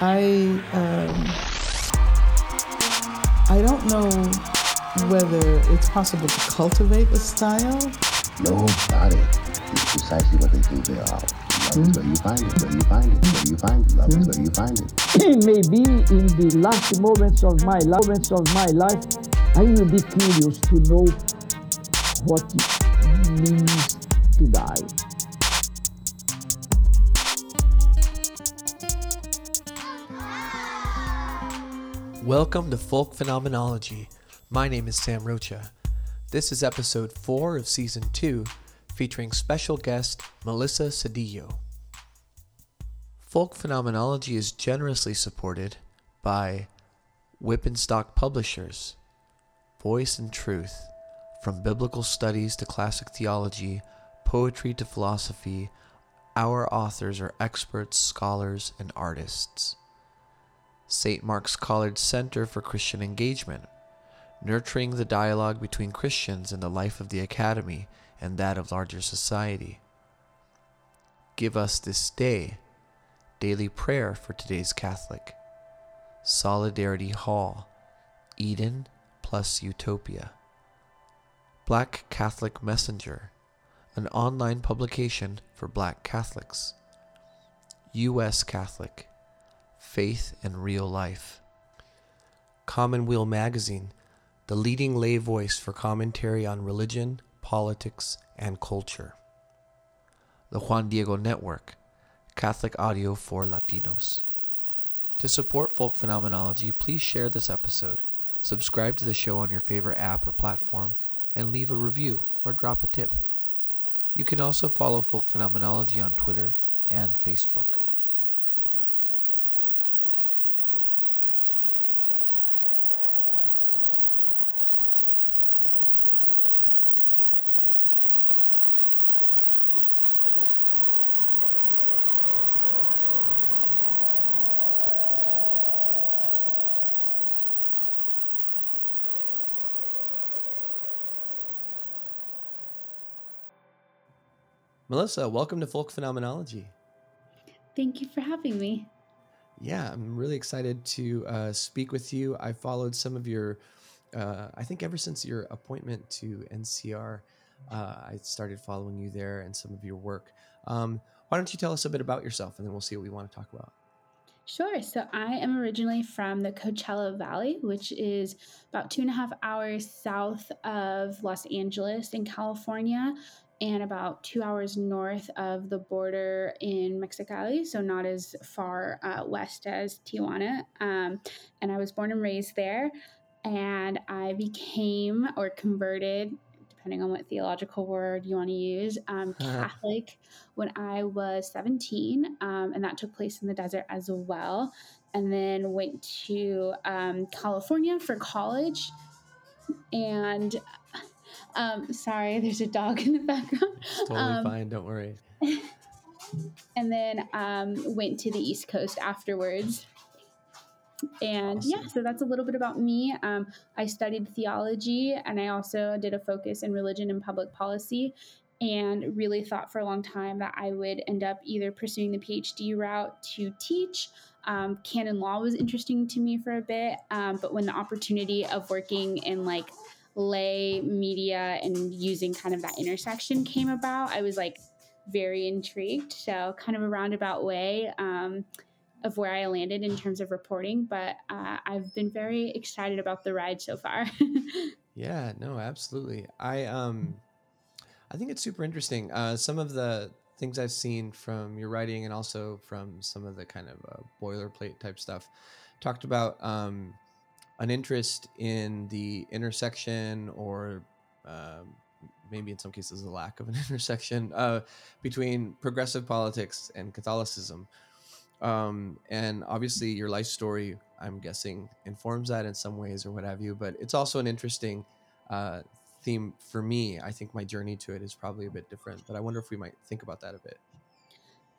I um, I don't know whether it's possible to cultivate a style. Nobody is precisely what they think they are. Love is where you find it, where you find it, where you find it. Love is where you find it. Maybe in the last moments of my life, moments of my life, I will be curious to know what it means to die. Welcome to Folk Phenomenology. My name is Sam Rocha. This is episode 4 of season 2, featuring special guest Melissa Cedillo. Folk Phenomenology is generously supported by Wipf and Stock Publishers, Voice and Truth, from biblical studies to classic theology, poetry to philosophy, our authors are experts, scholars, and artists. St. Mark's College Center for Christian Engagement, nurturing the dialogue between Christians in the life of the academy and that of larger society. Give us this day daily prayer for today's Catholic. Solidarity Hall, Eden plus Utopia. Black Catholic Messenger, an online publication for Black Catholics. U.S. Catholic, Faith and Real Life. Commonweal Magazine, the leading lay voice for commentary on religion, politics, and culture. The Juan Diego Network, Catholic audio for Latinos. To support folk phenomenology, please share this episode, subscribe to the show on your favorite app or platform, and leave a review or drop a tip. You can also follow folk phenomenology on Twitter and Facebook. Melissa, welcome to Folk Phenomenology. Thank you for having me. Yeah, I'm really excited to uh, speak with you. I followed some of your, uh, I think ever since your appointment to NCR, uh, I started following you there and some of your work. Um, why don't you tell us a bit about yourself and then we'll see what we want to talk about. Sure. So I am originally from the Coachella Valley, which is about two and a half hours south of Los Angeles in California and about two hours north of the border in Mexicali, so not as far uh, west as Tijuana. Um, and I was born and raised there. And I became or converted, depending on what theological word you want to use, um, Catholic when I was 17. Um, and that took place in the desert as well. And then went to um, California for college. And um, sorry, there's a dog in the background. It's totally um, fine. Don't worry. and then um, went to the East Coast afterwards. And Awesome. yeah, so that's a little bit about me. Um, I studied theology and I also did a focus in religion and public policy and really thought for a long time that I would end up either pursuing the PhD route to teach. Um, canon law was interesting to me for a bit, um, but when the opportunity of working in like lay media and using kind of that intersection came about, I was like very intrigued. So, kind of a roundabout way um, of where I landed in terms of reporting, but uh, I've been very excited about the ride so far. Yeah, no, absolutely. I um I think it's super interesting. Uh some of the things I've seen from your writing and also from some of the kind of uh, boilerplate type stuff talked about um an interest in the intersection or um, maybe in some cases a lack of an intersection uh, between progressive politics and Catholicism. Um, and obviously, your life story, I'm guessing, informs that in some ways or what have you. But it's also an interesting uh, theme for me. I think my journey to it is probably a bit different. But I wonder if we might think about that a bit.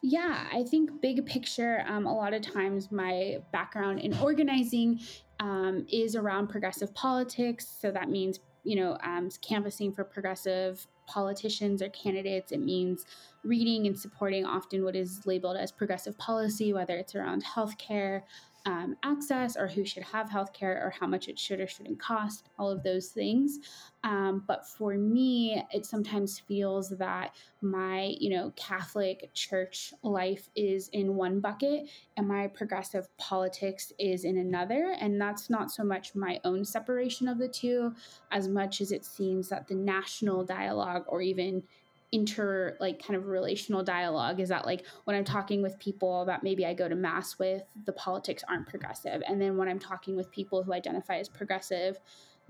Yeah, I think big picture, um, a lot of times my background in organizing um, is around progressive politics. So that means, you know, um, canvassing for progressive politicians or candidates. It means reading and supporting often what is labeled as progressive policy, whether it's around healthcare, um, access or who should have healthcare or how much it should or shouldn't cost, all of those things. Um, but for me, it sometimes feels that my, you know, Catholic church life is in one bucket and my progressive politics is in another. And that's not so much my own separation of the two as much as it seems that the national dialogue or even inter like kind of relational dialogue is that like when i'm talking with people that maybe i go to mass with the politics aren't progressive. And then when i'm talking with people who identify as progressive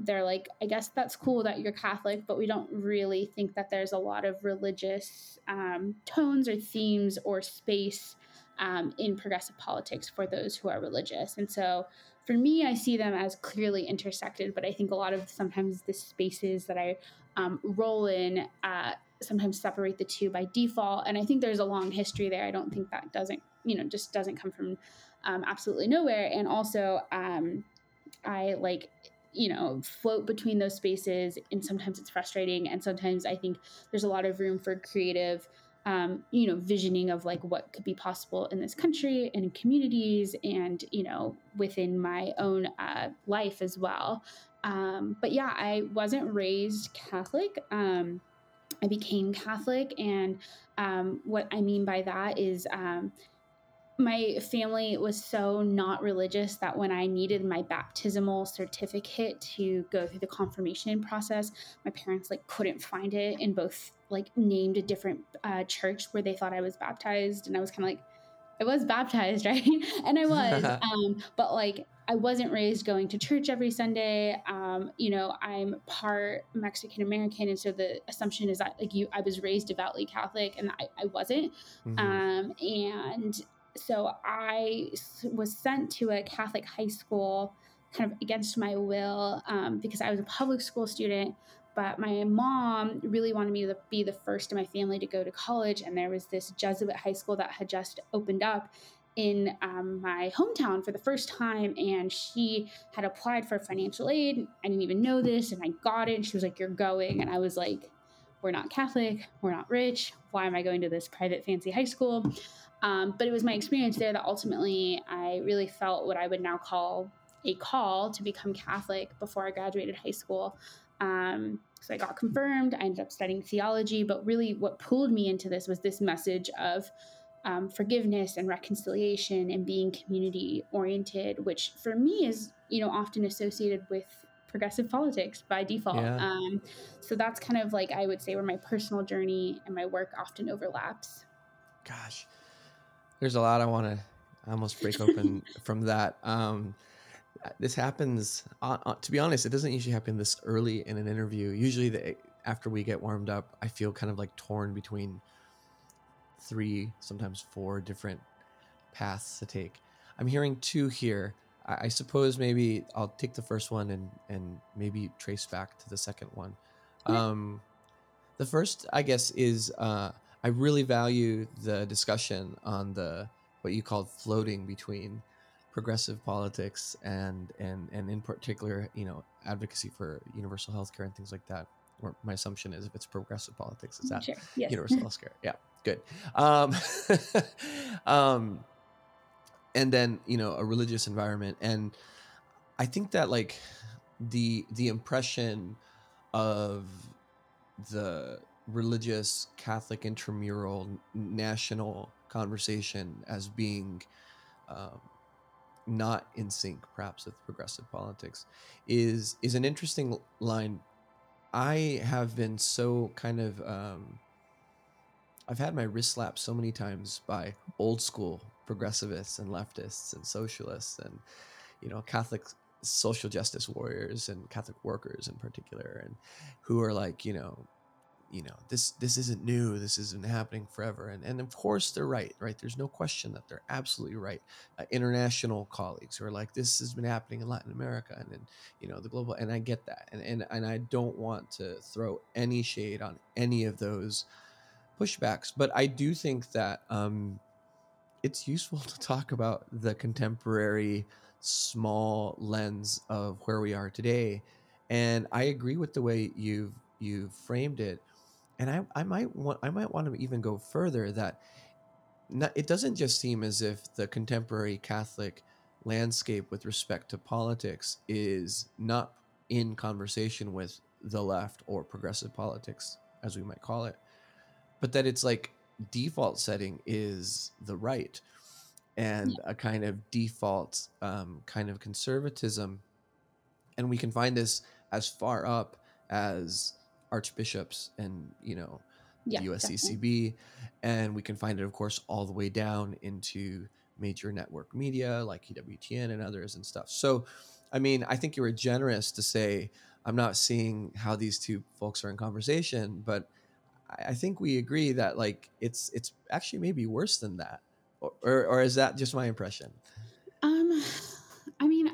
they're like i guess that's cool that you're catholic but we don't really think that there's a lot of religious um, tones or themes or space um, in progressive politics for those who are religious. And so for me i see them as clearly intersected but i think a lot of sometimes the spaces that i um, roll in uh, sometimes separate the two by default. And I think there's a long history there. I don't think that doesn't, you know, just doesn't come from um, absolutely nowhere. And also, um, I like, you know, float between those spaces, and sometimes it's frustrating. And sometimes I think there's a lot of room for creative. Um, you know, visioning of like what could be possible in this country and in communities and, you know, within my own uh, life as well. Um, but yeah, I wasn't raised Catholic. Um, I became Catholic. And um, what I mean by that is um, my family was so not religious that when I needed my baptismal certificate to go through the confirmation process, my parents like couldn't find it and both like named a different uh, church where they thought I was baptized, and I was kind of like, I was baptized, right? and I was, um, but like I wasn't raised going to church every Sunday. Um, you know, I'm part Mexican American, and so the assumption is that like you, I was raised devoutly Catholic, and I, I wasn't. Mm-hmm. Um, and so I was sent to a Catholic high school, kind of against my will, um, because I was a public school student. But my mom really wanted me to be the first in my family to go to college, and there was this Jesuit high school that had just opened up, in um, my hometown for the first time and she had applied for financial aid i didn't even know this and i got it and she was like you're going and i was like we're not catholic we're not rich why am i going to this private fancy high school um, but it was my experience there that ultimately i really felt what i would now call a call to become catholic before i graduated high school um, so I got confirmed. I ended up studying theology, but really what pulled me into this was this message of um, forgiveness and reconciliation and being community oriented, which for me is, you know, often associated with progressive politics by default. Yeah. Um, so that's kind of like I would say where my personal journey and my work often overlaps. Gosh, there's a lot I want to almost break open from that. Um, this happens. Uh, uh, to be honest, it doesn't usually happen this early in an interview. Usually, the, after we get warmed up, I feel kind of like torn between three, sometimes four different paths to take. I'm hearing two here. I, I suppose maybe I'll take the first one and and maybe trace back to the second one. Yeah. Um, the first, I guess, is uh, I really value the discussion on the what you called floating between progressive politics and and and in particular, you know, advocacy for universal health care and things like that. Or my assumption is if it's progressive politics, is that sure. yes. universal health care? Yeah good. Um, um, and then you know a religious environment, and I think that like the the impression of the religious Catholic intramural national conversation as being um, not in sync, perhaps with progressive politics, is is an interesting line. I have been so kind of um, I've had my wrist slapped so many times by old school progressivists and leftists and socialists and you know Catholic social justice warriors and Catholic workers in particular and who are like you know you know this this isn't new this isn't happening forever. And and of course they're right right? There's no question that they're absolutely right. Uh, international colleagues who are like this has been happening in latin america and in you know the global and i get that. And and, and i don't want to throw any shade on any of those pushbacks. But I do think that um, it's useful to talk about the contemporary small lens of where we are today. And I agree with the way you've you've framed it. and I, I might want I might want to even go further that not, it doesn't just seem as if the contemporary Catholic landscape with respect to politics is not in conversation with the left or progressive politics, as we might call it, but that it's like default setting is the right and a kind of default um, kind of conservatism. And we can find this as far up as archbishops and, you know, Yeah, the definitely. USCCB. And we can find it, of course, all the way down into major network media like EWTN and others and stuff. So, I mean, I think you were generous to say, I'm not seeing how these two folks are in conversation, but I think we agree that like it's it's actually maybe worse than that, or or, or is that just my impression? Um, I mean,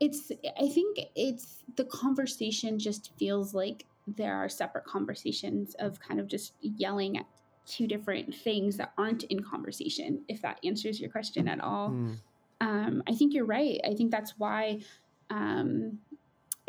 it's. I think it's the conversation just feels like there are separate conversations of kind of just yelling at two different things that aren't in conversation. If that answers your question at all, Hmm. um, I think you're right. I think that's why um,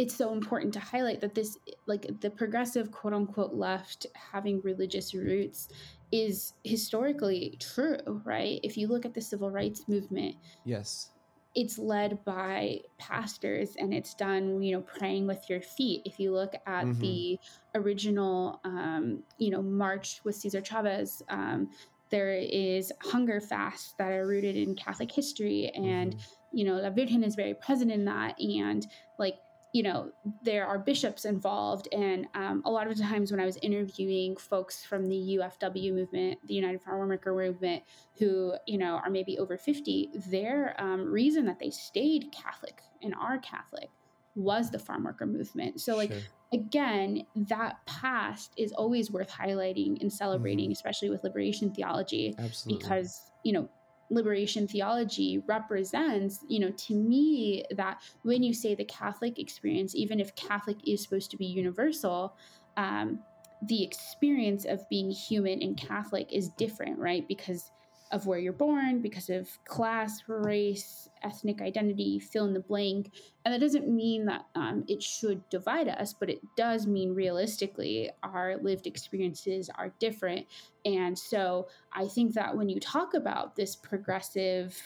it's so important to highlight that this, like the progressive quote unquote left having religious roots, is historically true, right? If you look at the civil rights movement, Yes. it's led by pastors and it's done you know praying with your feet if you look at Mhm. the original um, you know march with cesar chavez um, there is hunger fasts that are rooted in catholic history and Mhm. you know la virgen is very present in that and like you know there are bishops involved. And um, a lot of the times when i was interviewing folks from the ufw movement the united farm worker movement who you know are maybe over 50 their um, reason that they stayed catholic and are catholic was the farm worker movement. So like Sure. again that past is always worth highlighting and celebrating especially with liberation theology absolutely. because you know liberation theology represents you know to me that when you say the catholic experience even if catholic is supposed to be universal um, the experience of being human and catholic is different right? Because of where you're born because of class race ethnic identity fill in the blank. And that doesn't mean that um, it should divide us but it does mean realistically our lived experiences are different. And so I think that when you talk about this progressive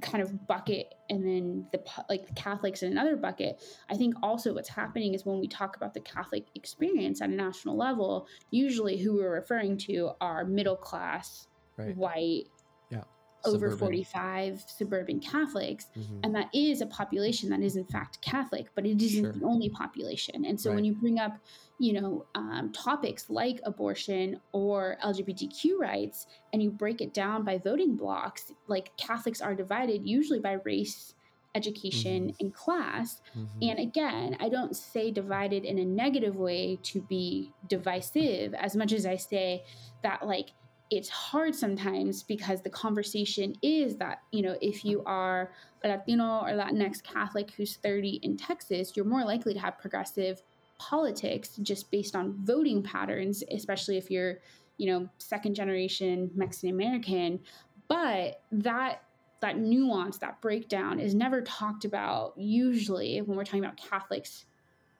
kind of bucket and then the like Catholics in another bucket, I think also what's happening is when we talk about the Catholic experience at a national level, usually who we're referring to are middle class, right. white, Yeah. over Suburban. 45 suburban Catholics. Mhm. And that is a population that is in fact Catholic, but it isn't Sure. the only population. And so when you bring up, you know, um, topics like abortion or LGBTQ rights, and you break it down by voting blocks, like Catholics are divided usually by race, education, and class. Mhm. And again, I don't say divided in a negative way to be divisive as much as I say that, like, it's hard sometimes because the conversation is that, you know, if you are a Latino or Latinx Catholic who's 30 in Texas, you're more likely to have progressive politics just based on voting patterns, especially if you're, you know, second generation Mexican American. But that that nuance, that breakdown is never talked about usually when we're talking about Catholics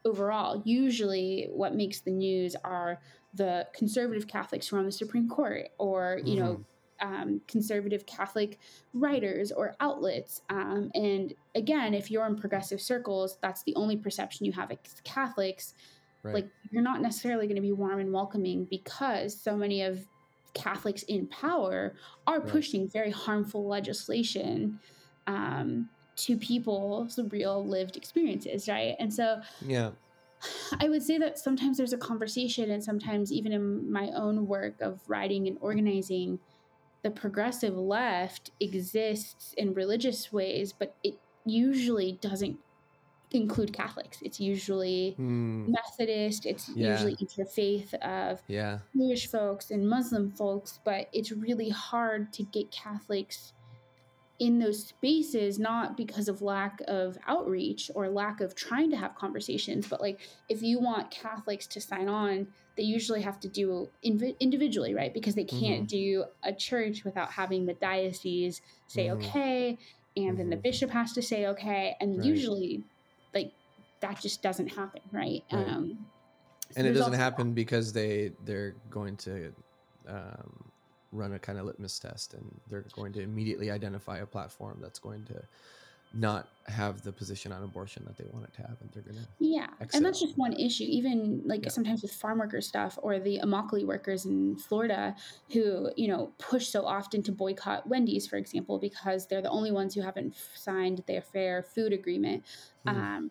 overall. Usually what makes the news are the conservative Catholics who are on the Supreme Court or, you know, um, conservative Catholic writers or outlets. Um, and again, if you're in progressive circles, that's the only perception you have as Catholics. Right. Like you're not necessarily going to be warm and welcoming because so many of Catholics in power are Right. pushing very harmful legislation um, to people's real lived experiences, right? And so yeah. I would say that sometimes there's a conversation, and sometimes even in my own work of writing and organizing, the progressive left exists in religious ways, but it usually doesn't include Catholics. It's usually Hmm. Methodist, it's Yeah. usually interfaith of Yeah. Jewish folks and Muslim folks, but it's really hard to get Catholics in those spaces, not because of lack of outreach or lack of trying to have conversations, but like if you want Catholics to sign on, they usually have to do inv- individually, right? Because they can't do a church without having the diocese say Mhm. okay, and then the Mhm. bishop has to say okay, and Right. usually, like that just doesn't happen, right? Right. Um, and it doesn't happen because they they're going to um, run a kind of litmus test and they're going to immediately identify a platform that's going to not have the position on abortion that they want it to have and they're going to Yeah, and that's just one issue. Even like Yeah. sometimes with farm worker stuff or the Immokalee workers in Florida who, you know, push so often to boycott Wendy's, for example, because they're the only ones who haven't signed their fair food agreement. Hmm. Um,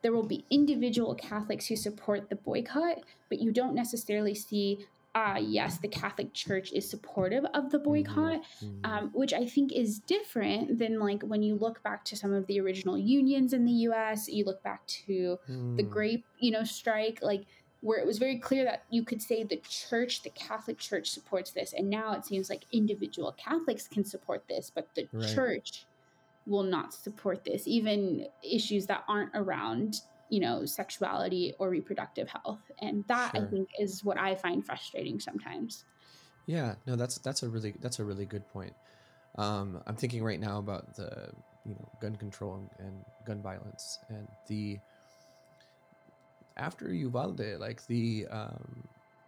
there will be individual Catholics who support the boycott, but you don't necessarily see, ah, yes, the Catholic Church is supportive of the boycott Mhm. um, which I think is different than like when you look back to some of the original unions in the U.S. You look back to the Hmm. grape, you know, strike, like where it was very clear that you could say the church, the Catholic Church, supports this, and now it seems like individual Catholics can support this, but the Right. church will not support this, even issues that aren't around. You know, sexuality or reproductive health. And that I think is what I find frustrating sometimes. Yeah, no, that's that's a really that's a really good point. Um, I'm thinking right now about the you know gun control and, and gun violence and the after Uvalde, like the um,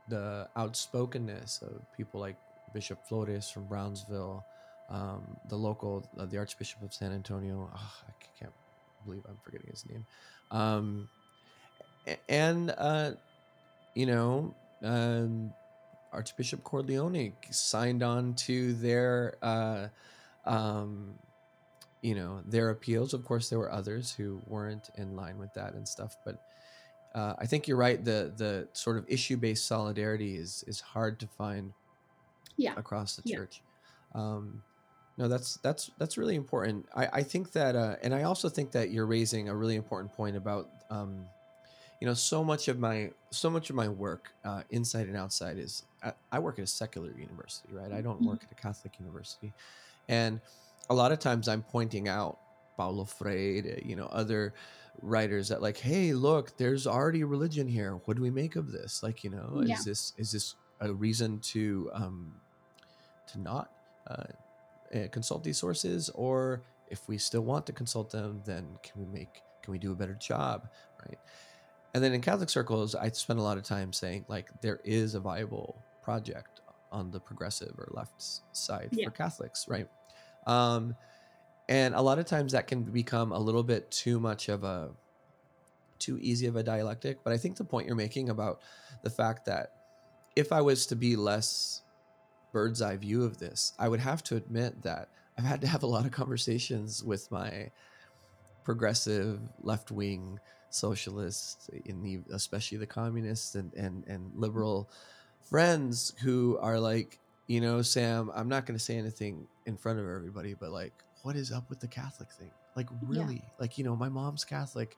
the outspokenness of people like Bishop Flores from Brownsville, um, the local uh, the Archbishop of San Antonio. Oh, I can't believe I'm forgetting his name. Um, and uh, you know. Um, Archbishop Cordileone signed on to their, uh, um, you know, their appeals. Of course, there were others who weren't in line with that and stuff. But uh, I think you're right. The the sort of issue based solidarity is is hard to find Yeah. across the Yeah. church. Um, no, that's that's that's really important. I, I think that, uh, and I also think that you're raising a really important point about, um, you know, so much of my so much of my work, uh, inside and outside, is I, I work at a secular university, right? I don't Mhm. work at a Catholic university, and a lot of times I'm pointing out Paulo Freire, you know, other writers that like, hey, look, there's already religion here. What do we make of this? Like, you know, Yeah. is this is this a reason to um, to not uh, consult these sources, or if we still want to consult them, then can we make can we do a better job, right? And then in Catholic circles, I spend a lot of time saying like there is a viable project on the progressive or left side Yeah. for Catholics, right? Um, and a lot of times that can become a little bit too much of a too easy of a dialectic. But I think the point you're making about the fact that if I was to be less bird's eye view of this, I would have to admit that I've had to have a lot of conversations with my progressive left wing socialists in the especially the communists and, and and liberal friends who are like you know sam i'm not going to say anything in front of everybody but like what is up with the catholic thing? Like really? Like you know my mom's catholic.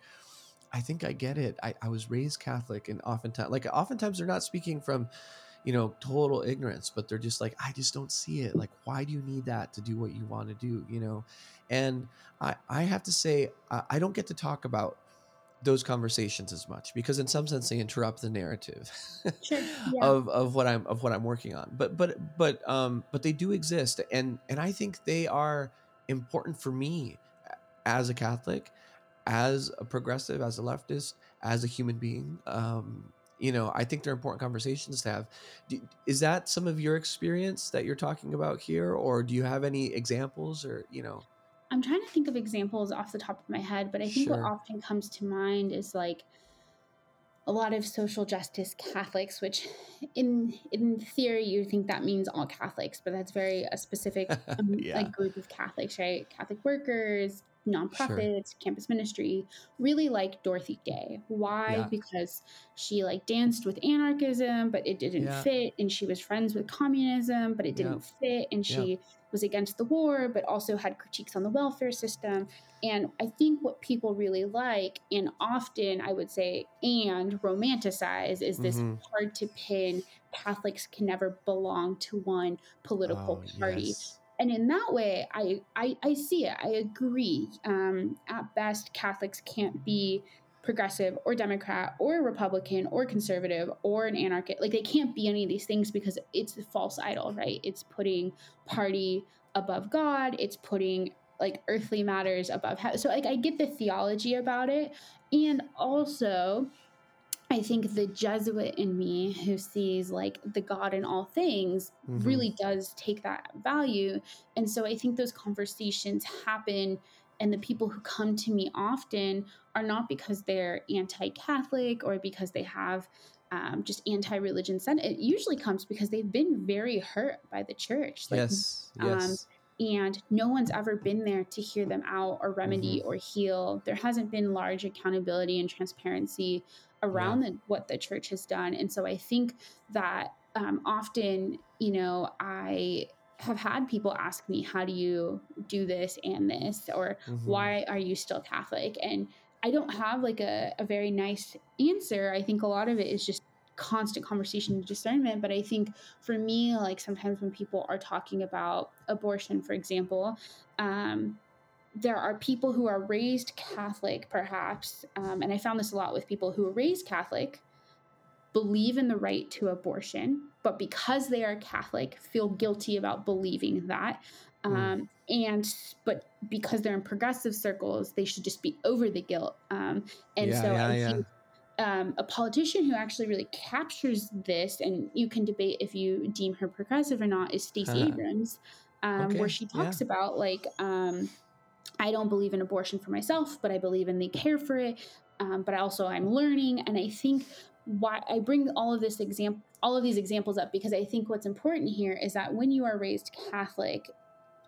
I think i get it. I, I was raised catholic and oftentimes like oftentimes they're not speaking from you know total ignorance but they're just like i just don't see it. Like why do you need that to do what you want to do? You know? And i i have to say i, I don't get to talk about those conversations as much because in some sense they interrupt the narrative Sure, yeah. of of what i'm of what i'm working on. But but but um but they do exist and and i think they are important for me as a catholic as a progressive as a leftist as a human being um you know i think they're important conversations to have do, is that some of your experience that you're talking about here or do you have any examples or you know I'm trying to think of examples off the top of my head, but I think what often comes to mind is like a lot of social justice Catholics, which in in theory you think that means all Catholics, but that's very a specific um, Yeah. like group of Catholics, right? Catholic workers, nonprofits, campus ministry, really like Dorothy Day. Why? Yeah. Because she like danced with anarchism, but it didn't Yeah. fit, and she was friends with communism, but it didn't fit, and Yeah. she was against the war, but also had critiques on the welfare system. And I think what people really like, and often I would say, and romanticize, is this Mhm. hard to pin Catholics can never belong to one political Oh, party. yes. And in that way, I, I, I see it. I agree. Um, at best, Catholics can't be progressive or Democrat or Republican or conservative or an anarchist. Like they can't be any of these things because it's a false idol, right? It's putting party above God. It's putting like earthly matters above heaven. So like I get the theology about it, and also I think the Jesuit in me who sees like the God in all things Mhm. really does take that value. And so I think those conversations happen and the people who come to me often are not because they're anti-Catholic or because they have um, just anti-religion sent. It usually comes because they've been very hurt by the church. Like, yes. um, Yes. And no one's ever been there to hear them out or remedy Mm-hmm. or heal. There hasn't been large accountability and transparency around the, what the church has done. And so I think that um, often, you know, I have had people ask me, how do you do this and this? Or Mhm. why are you still Catholic? And I don't have like a, a very nice answer. I think a lot of it is just constant conversation and discernment. But I think for me, like sometimes when people are talking about abortion, for example, um, there are people who are raised Catholic, perhaps, um, and I found this a lot with people who are raised Catholic, believe in the right to abortion, but because they are Catholic, feel guilty about believing that. Mm. Um, and but because they're in progressive circles, they should just be over the guilt. Um, and Yeah, so yeah, I yeah. Um, a politician who actually really captures this, and you can debate if you deem her progressive or not, is Stacey Huh. Abrams, um, Okay, where she talks yeah. about like um, I don't believe in abortion for myself, but I believe in the care for it. Um, but also I'm learning, and I think why I bring all of this example, all of these examples up because I think what's important here is that when you are raised Catholic,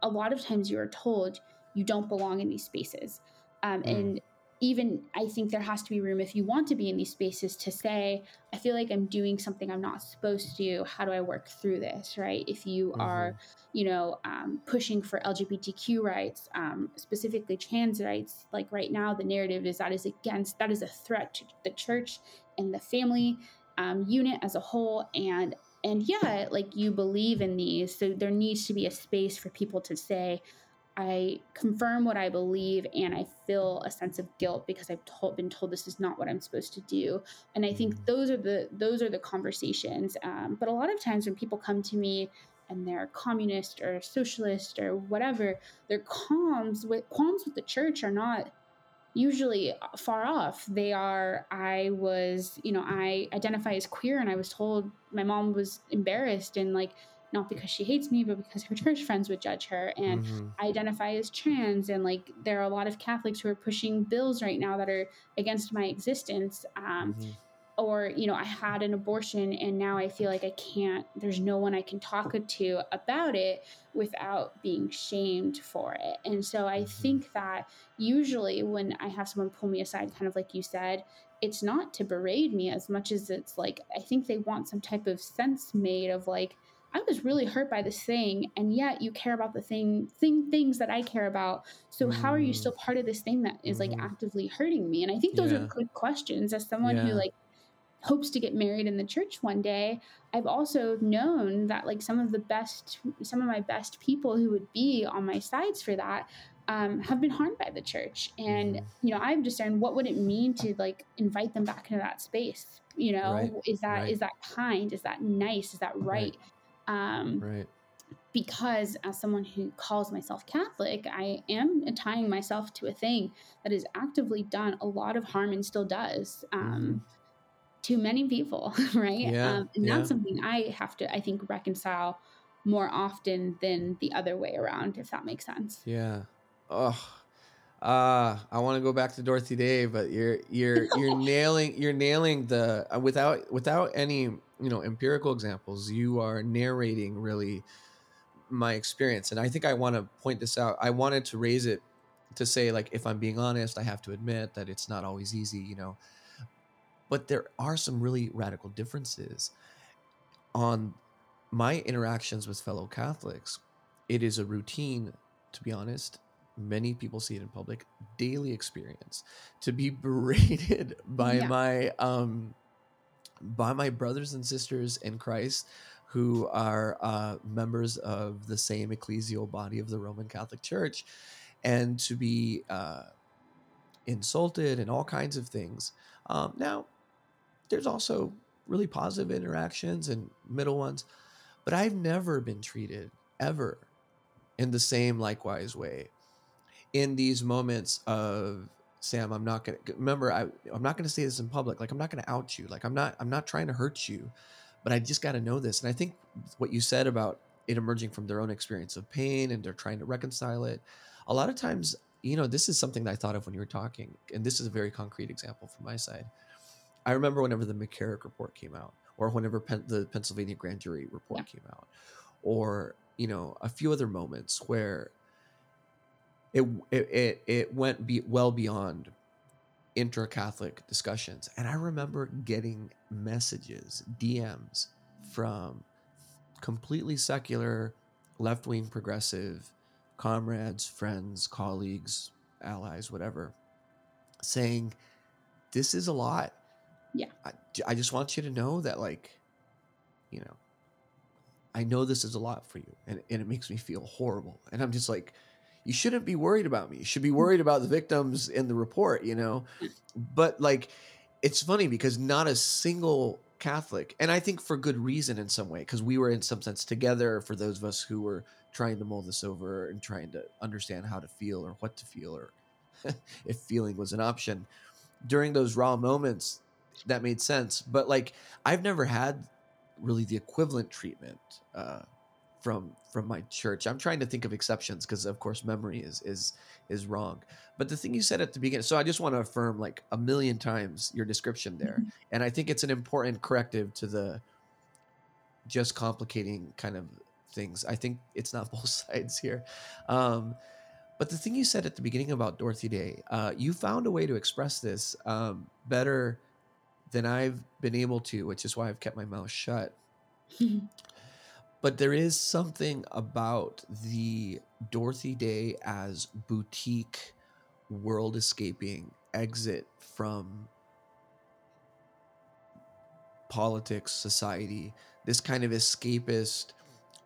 a lot of times you are told you don't belong in these spaces, um, Mm. and even I think there has to be room if you want to be in these spaces to say, I feel like I'm doing something I'm not supposed to. How do I work through this? Right? If you are, you know, um, pushing for LGBTQ rights, um, specifically trans rights, like right now, the narrative is that is against, that is a threat to the church and the family um, unit as a whole. And and yeah, like you believe in these, so there needs to be a space for people to say, I confirm what I believe and I feel a sense of guilt because I've told, been told this is not what I'm supposed to do. And I think those are the those are the conversations. Um, but a lot of times when people come to me and they're communist or socialist or whatever, their qualms with qualms with the church are not usually far off. They are I was, you know, I identify as queer and I was told my mom was embarrassed and like not because she hates me, but because her church friends would judge her. And Mhm. I identify as trans, and like there are a lot of Catholics who are pushing bills right now that are against my existence. Um, Mhm. Or, you know, I had an abortion and now I feel like I can't, there's no one I can talk to about it without being shamed for it. And so I Mhm. think that usually when I have someone pull me aside, kind of like you said, it's not to berate me as much as it's like, I think they want some type of sense made of like, I was really hurt by this thing, and yet you care about the thing, thing things that I care about. So how are you Mm. still part of this thing that is like Mhm. actively hurting me? And I think those Yeah. are good questions. As someone who like hopes to get married in the church one day, I've also known that like some of the best, some of my best people who would be on my sides for that. Um, have been harmed by the church, and Mhm. you know I've discerned what would it mean to like invite them back into that space. You know, Right, is that is right. that kind? Is that nice? Is that right? Um, Right. because as someone who calls myself Catholic, I am tying myself to a thing that has actively done a lot of harm and still does um, to many people, right? Mm-hmm. Yeah, um, and yeah. that's something I have to, I think, reconcile more often than the other way around, if that makes sense. Yeah. Oh. Uh, I want to go back to Dorothy Day, but you're you're you're nailing you're nailing the uh, without without any you know empirical examples. You are narrating really my experience, and I think I want to point this out. I wanted to raise it to say like if I'm being honest, I have to admit that it's not always easy, you know. But there are some really radical differences on my interactions with fellow Catholics. It is a routine, to be honest. Many people see it in public, daily experience to be berated by Yeah. my um by my brothers and sisters in Christ who are uh, members of the same ecclesial body of the Roman Catholic Church, and to be uh, insulted and all kinds of things. Um, now, there's also really positive interactions and middle ones, but I've never been treated ever in the same likewise way in these moments of Sam, I'm not gonna remember. I I'm not gonna say this in public. Like I'm not gonna out you. Like I'm not I'm not trying to hurt you, but I just got to know this. And I think what you said about it emerging from their own experience of pain and they're trying to reconcile it. A lot of times, you know, this is something that I thought of when you were talking, and this is a very concrete example from my side. I remember whenever the McCarrick report came out, or whenever Pen- the Pennsylvania grand jury report yeah. came out, or you know, a few other moments where it it it, went be, well beyond intra-Catholic discussions, and I remember getting messages, DMs from completely secular, left-wing progressive comrades, friends, colleagues, allies, whatever, saying, "This is a lot." Yeah. I, I just want you to know that, like, you know, I know this is a lot for you, and, and it makes me feel horrible. And I'm just like, you shouldn't be worried about me. You should be worried about the victims in the report, you know? But like, it's funny because not a single Catholic, and I think for good reason in some way, because we were in some sense together for those of us who were trying to mull this over and trying to understand how to feel or what to feel or if feeling was an option. During those raw moments, that made sense. But like, I've never had really the equivalent treatment uh, from from my church. I'm trying to think of exceptions because, of course, memory is is is wrong. But the thing you said at the beginning, so I just want to affirm like a million times your description there, mm-hmm. and I think it's an important corrective to the just complicating kind of things. I think it's not both sides here. Um, but the thing you said at the beginning about Dorothy Day, uh, you found a way to express this um, better than I've been able to, which is why I've kept my mouth shut. but there is something about the Dorothy Day as boutique, world escaping exit from politics, society, this kind of escapist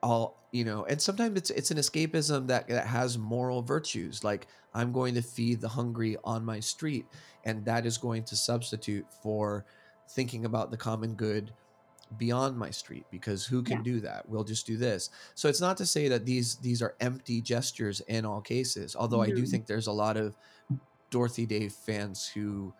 all you know and sometimes it's it's an escapism that that has moral virtues like i'm going to feed the hungry on my street and that is going to substitute for thinking about the common good beyond my street because who can yeah. do that we'll just do this so it's not to say that these these are empty gestures in all cases although mm-hmm. i do think there's a lot of dorothy day fans who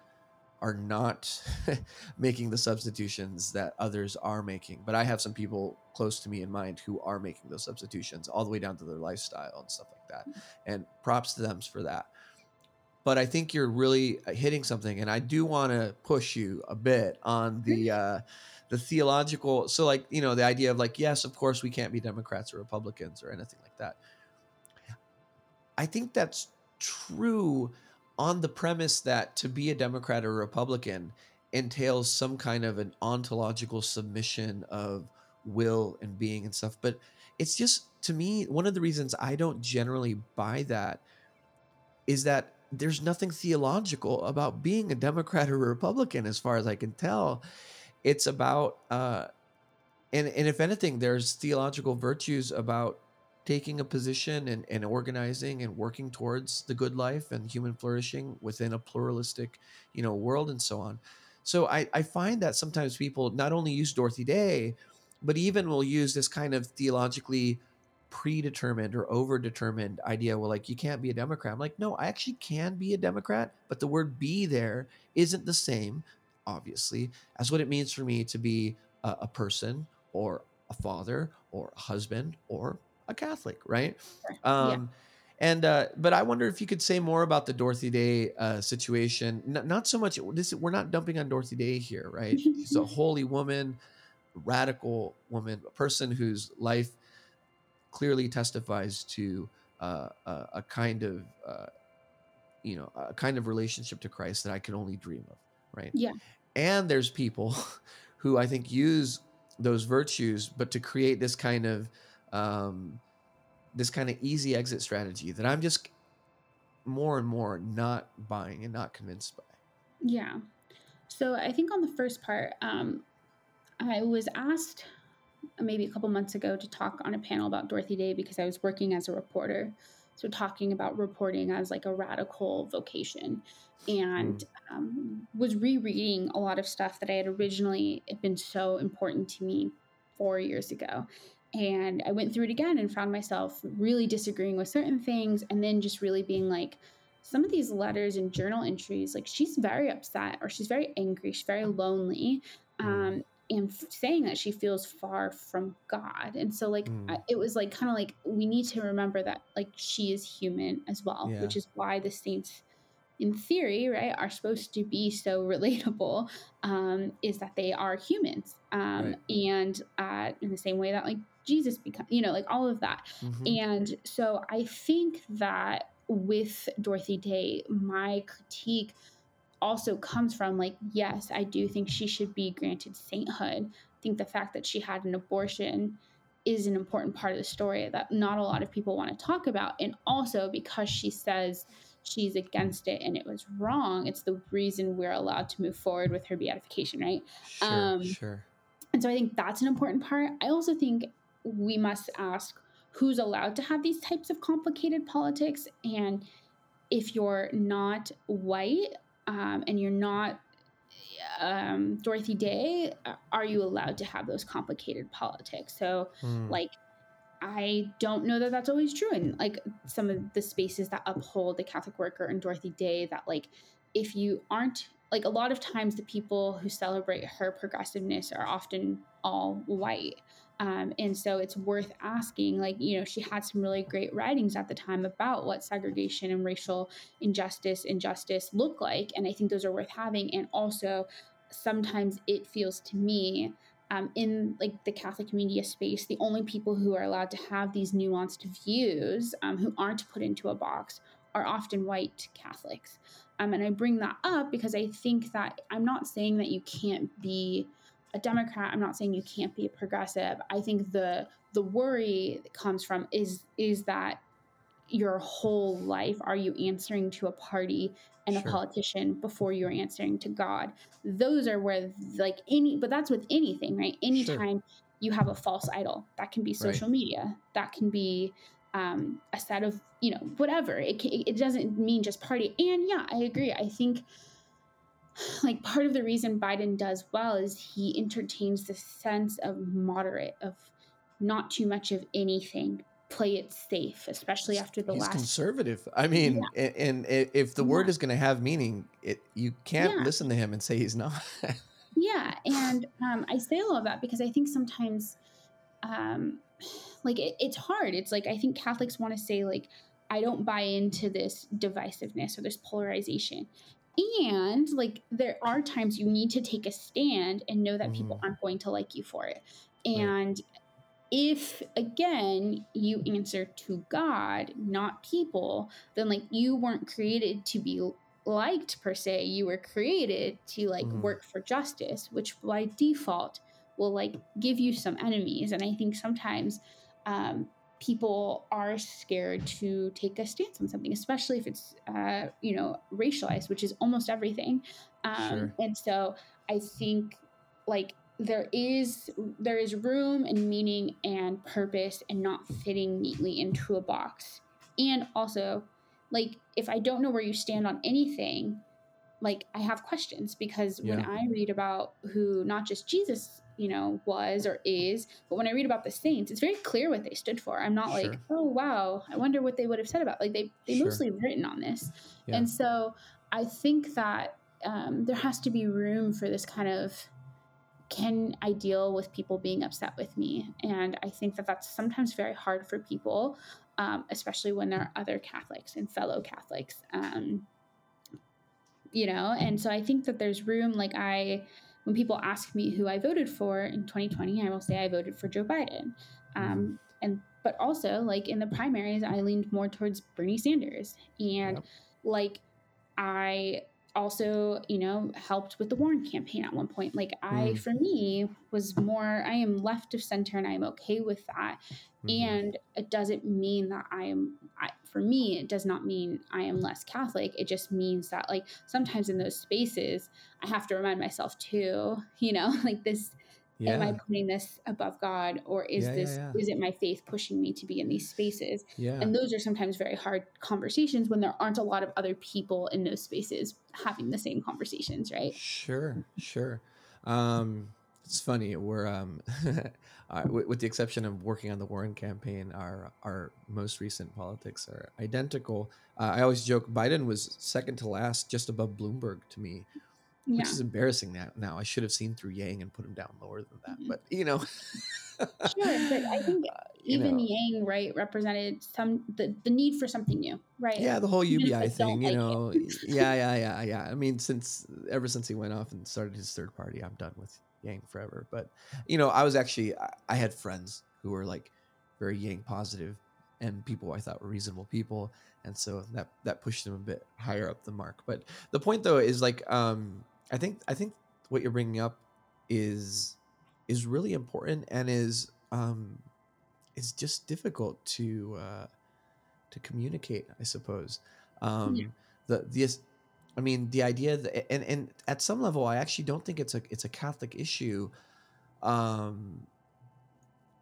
are not making the substitutions that others are making but i have some people close to me in mind who are making those substitutions all the way down to their lifestyle and stuff like that mm. and props to them for that but I think you're really uh, hitting something, and I do want to push you a bit on the uh, the theological. So, like you know, the idea of like, yes, of course, we can't be Democrats or Republicans or anything like that. I think that's true on the premise that to be a Democrat or Republican entails some kind of an ontological submission of will and being and stuff. But it's just to me one of the reasons I don't generally buy that is that there's nothing theological about being a Democrat or a Republican, as far as I can tell. It's about, uh, and and if anything, there's theological virtues about taking a position and, and organizing and working towards the good life and human flourishing within a pluralistic, you know, world and so on. So I, I find that sometimes people not only use Dorothy Day, but even will use this kind of theologically predetermined or overdetermined idea well like you can't be a democrat i'm like no i actually can be a democrat but the word be there isn't the same obviously as what it means for me to be a, a person or a father or a husband or a catholic right um yeah. And uh, but I wonder if you could say more about the Dorothy Day uh, situation. N- not so much. This we're not dumping on Dorothy Day here, right? She's a holy woman, radical woman, a person whose life clearly testifies to uh, a, a, kind of uh, you know a kind of relationship to Christ that I can only dream of, right? Yeah. And there's people who I think use those virtues, but to create this kind of um, this kind of easy exit strategy that I'm just more and more not buying and not convinced by. Yeah. So I think on the first part, um, I was asked maybe a couple months ago to talk on a panel about Dorothy Day because I was working as a reporter. So, talking about reporting as like a radical vocation and mm. um, was rereading a lot of stuff that I had originally been so important to me four years ago. And I went through it again and found myself really disagreeing with certain things and then just really being like, some of these letters and journal entries, like she's very upset or she's very angry, she's very lonely. Mm. Um, and saying that she feels far from God. And so, like, Mm. I, it was like kind of like we need to remember that, like, she is human as well, Yeah. which is why the saints, in theory, right, are supposed to be so relatable. Um, is that they are humans, um, Right. and uh, in the same way that like Jesus become, you know, like all of that. Mhm. And so I think that with Dorothy Day, my critique also comes from like, yes, I do think she should be granted sainthood. I think the fact that she had an abortion is an important part of the story that not a lot of people want to talk about. And also because she says she's against it and it was wrong, it's the reason we're allowed to move forward with her beatification, right? Sure, um, sure. And so I think that's an important part. I also think we must ask who's allowed to have these types of complicated politics. And if you're not white um, and you're not um, Dorothy Day, uh, are you allowed to have those complicated politics? So, Mm. like, I don't know that that's always true. And like some of the spaces that uphold the Catholic worker and Dorothy Day, that like if you aren't like a lot of times the people who celebrate her progressiveness are often all white. Um, and so it's worth asking, like, you know, she had some really great writings at the time about what segregation and racial injustice, injustice look like. And I think those are worth having. And also, sometimes it feels to me um, in like the Catholic media space, the only people who are allowed to have these nuanced views, um, who aren't put into a box, are often white Catholics. Um, and I bring that up because I think that I'm not saying that you can't be a Democrat. I'm not saying you can't be a progressive. I think the the worry that comes from is is that your whole life are you answering to a party and Sure. a politician before you're answering to God? Those are where like any but that's with anything, right? Anytime you have a false idol, that can be social media, that can be um, a set of you know whatever. It it doesn't mean just party. And yeah, I agree. I think like part of the reason Biden does well is he entertains the sense of moderate of not too much of anything. Play it safe, especially after the He's last conservative. I mean, a- and, i if the word is going to have meaning, it you can't Yeah. listen to him and say he's not. Yeah, and um, I say all of that because I think sometimes, um, like it, it's hard. It's like I think Catholics want to say like I don't buy into this divisiveness or this polarization, and like there are times you need to take a stand and know that people Mhm. aren't going to like you for it, Right. and if again you answer to God, not people, then like you weren't created to be liked per se. You were created to like Mhm. work for justice, which by default will like give you some enemies. And I think sometimes um, people are scared to take a stance on something, especially if it's uh, you know racialized, which is almost everything. Um, Sure. And so I think like there is there is room and meaning and purpose and not fitting neatly into a box and also like if i don't know where you stand on anything like i have questions because when i read about who not just jesus you know was or is but when i read about the saints it's very clear what they stood for i'm not like oh wow i wonder what they would have said about like they they Sure. mostly written on this Yeah. and so i think that um, there has to be room for this kind of can I deal with people being upset with me? And I think that that's sometimes very hard for people, um, especially when there are other Catholics and fellow Catholics. Um, you know, and so I think that there's room. Like I, when people ask me who I voted for in 2020, I will say I voted for Joe Biden. Um, and but also like in the primaries, I leaned more towards Bernie Sanders, and Yep. like I also, you know, helped with the Warren campaign at one point. Like I, Mm. for me, was more. I am left of center, and I'm okay with that. Mhm. And it doesn't mean that I am. I, for me, it does not mean I am less Catholic. It just means that, like, sometimes in those spaces, I have to remind myself too. You know, like this. Am I putting this above God, or is Yeah, yeah, this yeah. is it my faith pushing me to be in these spaces? yeah. And those are sometimes very hard conversations when there aren't a lot of other people in those spaces having the same conversations, right? Sure, sure. Um, it's funny. We're um, uh, with, with the exception of working on the Warren campaign, our our most recent politics are identical. Uh, I always joke Biden was second to last, just above Bloomberg to me, Yeah. which is embarrassing. Now, now I should have seen through Yang and put him down lower than that. Mhm. But you know, Sure, but I think you even know. Yang, right, represented some the, the need for something new, right? yeah, the whole UBI thing, you like know, yeah, yeah, yeah, yeah. I mean, since ever since he went off and started his third party, I'm done with Yang forever. But you know, I was actually I, I had friends who were like very Yang positive and people I thought were reasonable people, and so that that pushed them a bit higher up the mark. But the point though is like um, I think I think what you're bringing up is is really important and is um, is just difficult to uh, to communicate, I suppose. Um, Yeah. The the I mean the idea that and and at some level, I actually don't think it's a it's a Catholic issue. Um,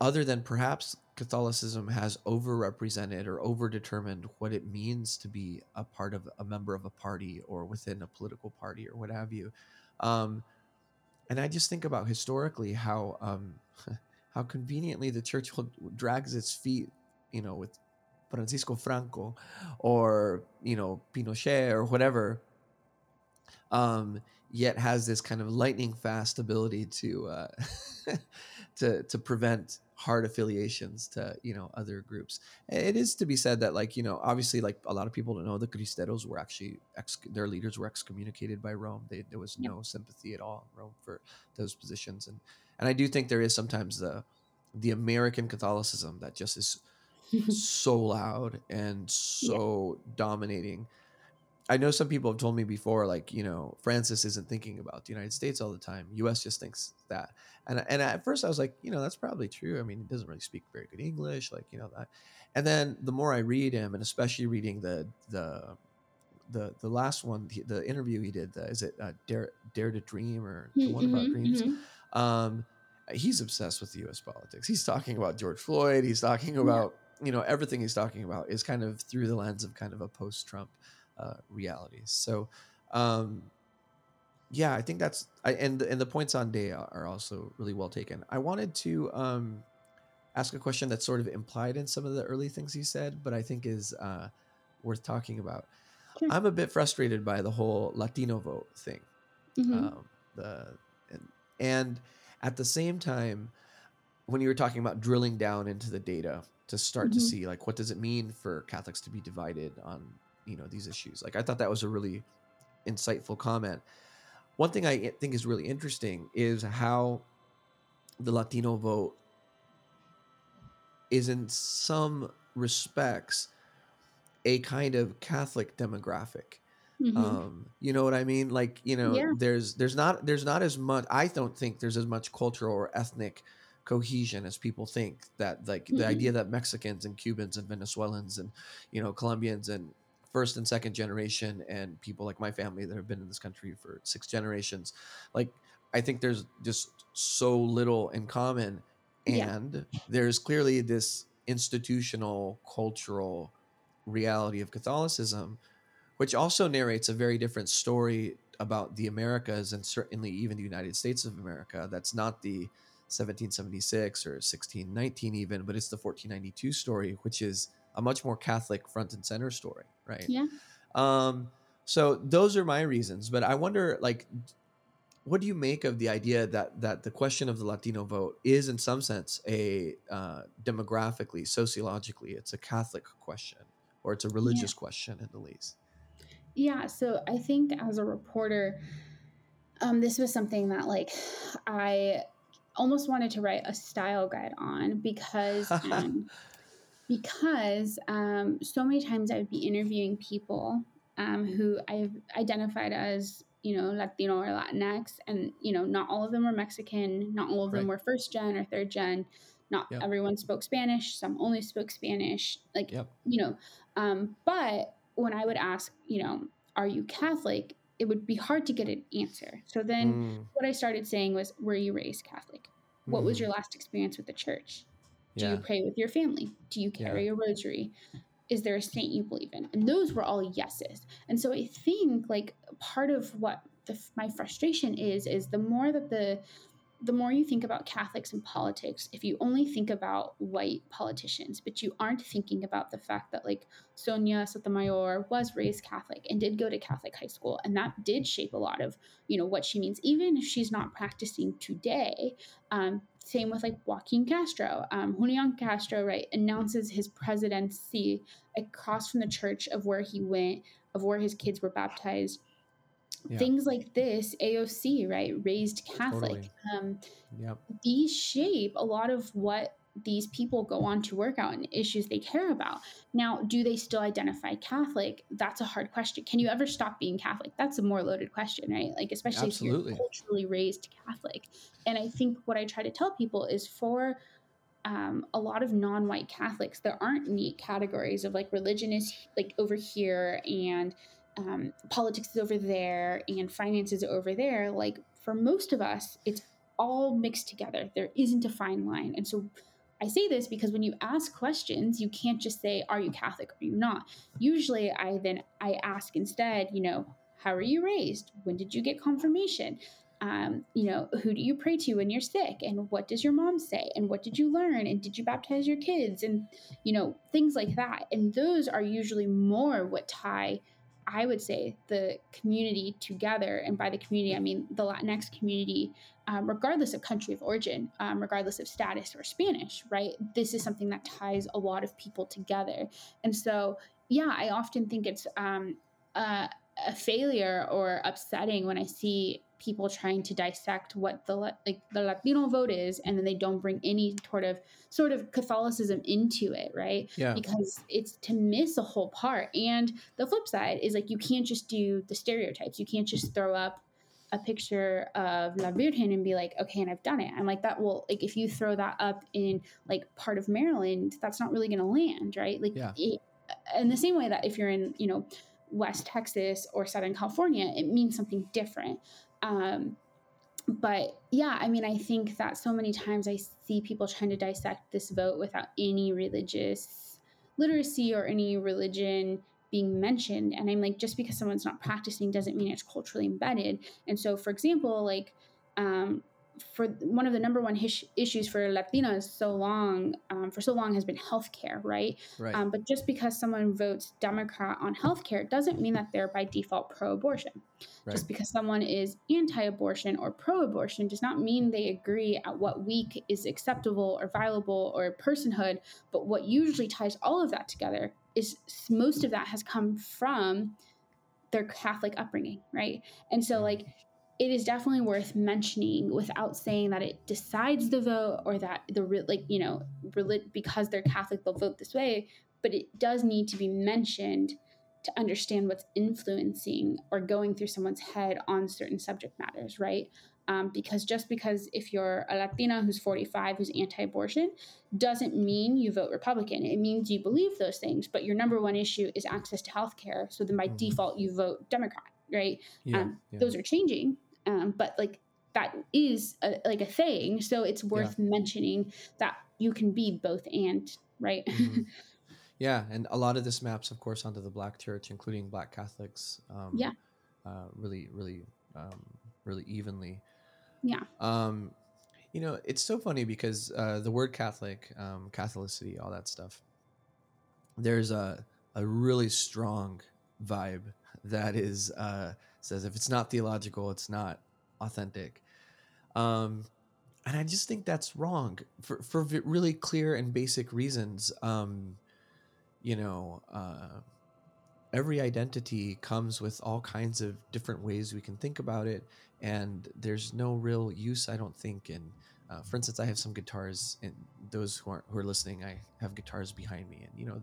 other than perhaps Catholicism has overrepresented or overdetermined what it means to be a part of a member of a party or within a political party or what have you. Um, and I just think about historically how um, how conveniently the church drags its feet, you know, with Francisco Franco or you know Pinochet or whatever. Um, yet has this kind of lightning fast ability to uh, to to prevent hard affiliations to you know other groups. It is to be said that like you know obviously like a lot of people don't know the Cristeros were actually ex- their leaders were excommunicated by Rome. They, there was Yeah. no sympathy at all in Rome for those positions, and and I do think there is sometimes the the American Catholicism that just is so loud and so dominating. I know some people have told me before, like you know, Francis isn't thinking about the United States all the time. U.S. just thinks that, and and at first I was like, you know, that's probably true. I mean, he doesn't really speak very good English, like you know that. And then the more I read him, and especially reading the the the the last one, the, the interview he did, the, is it uh, Dare Dare to Dream or the one about Mhm, dreams? mhm. um, he's obsessed with U.S. politics. He's talking about George Floyd. He's talking about you know everything he's talking about is kind of through the lens of kind of a post-Trump uh, reality. So, um, yeah, I think that's I, and and the points on day are also really well taken. I wanted to um, ask a question that's sort of implied in some of the early things you said, but I think is uh, worth talking about. Sure. I'm a bit frustrated by the whole Latino vote thing Mhm. um, the and, and at the same time when you were talking about drilling down into the data to start to Mhm. see like what does it mean for catholics to be divided on you know these issues like i thought that was a really insightful comment one thing i think is really interesting is how the latino vote is in some respects a kind of catholic demographic Mhm. um you know what i mean like you know Yeah. there's there's not there's not as much i don't think there's as much cultural or ethnic cohesion as people think that like the Mhm. idea that mexicans and cubans and venezuelans and you know colombians and first and second generation and people like my family that have been in this country for six generations like i think there's just so little in common Yeah. and there's clearly this institutional cultural reality of catholicism which also narrates a very different story about the Americas and certainly even the United States of America. That's not the 1776 or 1619 even, but it's the 1492 story, which is a much more Catholic front and center story, right? Yeah. Um, so those are my reasons, but I wonder, like, what do you make of the idea that that the question of the Latino vote is, in some sense, a uh, demographically, sociologically, it's a Catholic question, or it's a religious question, at the least. Yeah, so I think as a reporter, um, this was something that like I almost wanted to write a style guide on because um, because um, so many times I would be interviewing people um, who I've identified as you know Latino or Latinx, and you know not all of them were Mexican, not all of them were first gen or third gen. Not Yep. everyone spoke Spanish. Some only spoke Spanish. Like Yep. you know, um, but when I would ask, you know, are you Catholic? It would be hard to get an answer. So then Mm, what I started saying was, were you raised Catholic? What was mm, your last experience with the church? Do yeah. you pray with your family? Do you Yeah. carry a rosary? Is there a saint you believe in? And those were all yeses. And so I think like part of what the, my frustration is is the more that the the more you think about Catholics and politics, if you only think about white politicians, but you aren't thinking about the fact that like Sonia Sotomayor was raised Catholic and did go to Catholic high school, and that did shape a lot of you know what she means, even if she's not practicing today. Um, same with like Joaquin Castro. Um, Julian Castro, right, announces his presidency across from the church of where he went, of where his kids were baptized yeah. things like this aoc right raised catholic totally. um, yep. these shape a lot of what these people go on to work out and issues they care about now do they still identify catholic that's a hard question can you ever stop being catholic that's a more loaded question right like especially Absolutely. if you're culturally raised catholic and i think what i try to tell people is for um, a lot of non-white catholics there aren't neat categories of like religion is like over here and um, politics is over there and finance is over there, like for most of us, it's all mixed together. There isn't a fine line. And so I say this because when you ask questions, you can't just say, Are you Catholic? Are you not? Usually I then I ask instead, you know, how are you raised? When did you get confirmation? Um, you know, who do you pray to when you're sick? And what does your mom say? And what did you learn? And did you baptize your kids? And, you know, things like that. And those are usually more what tie I would say the community together, and by the community, I mean the Latinx community, um, regardless of country of origin, um, regardless of status or Spanish, right? This is something that ties a lot of people together. And so, yeah, I often think it's um, a, a failure or upsetting when I see people trying to dissect what the like the Latino vote is, and then they don't bring any sort of sort of Catholicism into it, right? Yeah. Because it's to miss a whole part. And the flip side is like you can't just do the stereotypes. You can't just throw up a picture of La Virgen and be like, okay, and I've done it. I'm like that. Well, like if you throw that up in like part of Maryland, that's not really going to land, right? Like, yeah. it, in the same way that if you're in, you know, West Texas or Southern California, it means something different. Um, but yeah, I mean, I think that so many times I see people trying to dissect this vote without any religious literacy or any religion being mentioned. And I'm like, just because someone's not practicing doesn't mean it's culturally embedded. And so, for example, like, um, for one of the number one his- issues for Latinos so long, um, for so long, has been healthcare, right? Right. Um, but just because someone votes Democrat on healthcare doesn't mean that they're by default pro-abortion. Right. Just because someone is anti-abortion or pro-abortion does not mean they agree at what week is acceptable or viable or personhood. But what usually ties all of that together is most of that has come from their Catholic upbringing, right? And so, like, it is definitely worth mentioning without saying that it decides the vote or that the like you know because they're Catholic they'll vote this way, but it does need to be mentioned to understand what's influencing or going through someone's head on certain subject matters, right? Um, because just because if you're a Latina who's 45 who's anti-abortion doesn't mean you vote Republican. It means you believe those things, but your number one issue is access to health care. So then by mm-hmm. default you vote Democrat, right? Yeah, um, yeah. Those are changing, um, but like that is a, like a thing. So it's worth yeah. mentioning that you can be both and, right? Mm-hmm. Yeah, and a lot of this maps, of course, onto the Black Church, including Black Catholics. Um, yeah. Uh, really, really, um, really evenly. Yeah. Um, you know, it's so funny because uh, the word Catholic, um, Catholicity, all that stuff. There's a a really strong vibe that is uh, says if it's not theological, it's not authentic. Um, and I just think that's wrong for for really clear and basic reasons. Um, you know, uh, every identity comes with all kinds of different ways we can think about it, and there's no real use, I don't think, in. Uh, for instance, I have some guitars, and those who aren't who are listening, I have guitars behind me, and you know,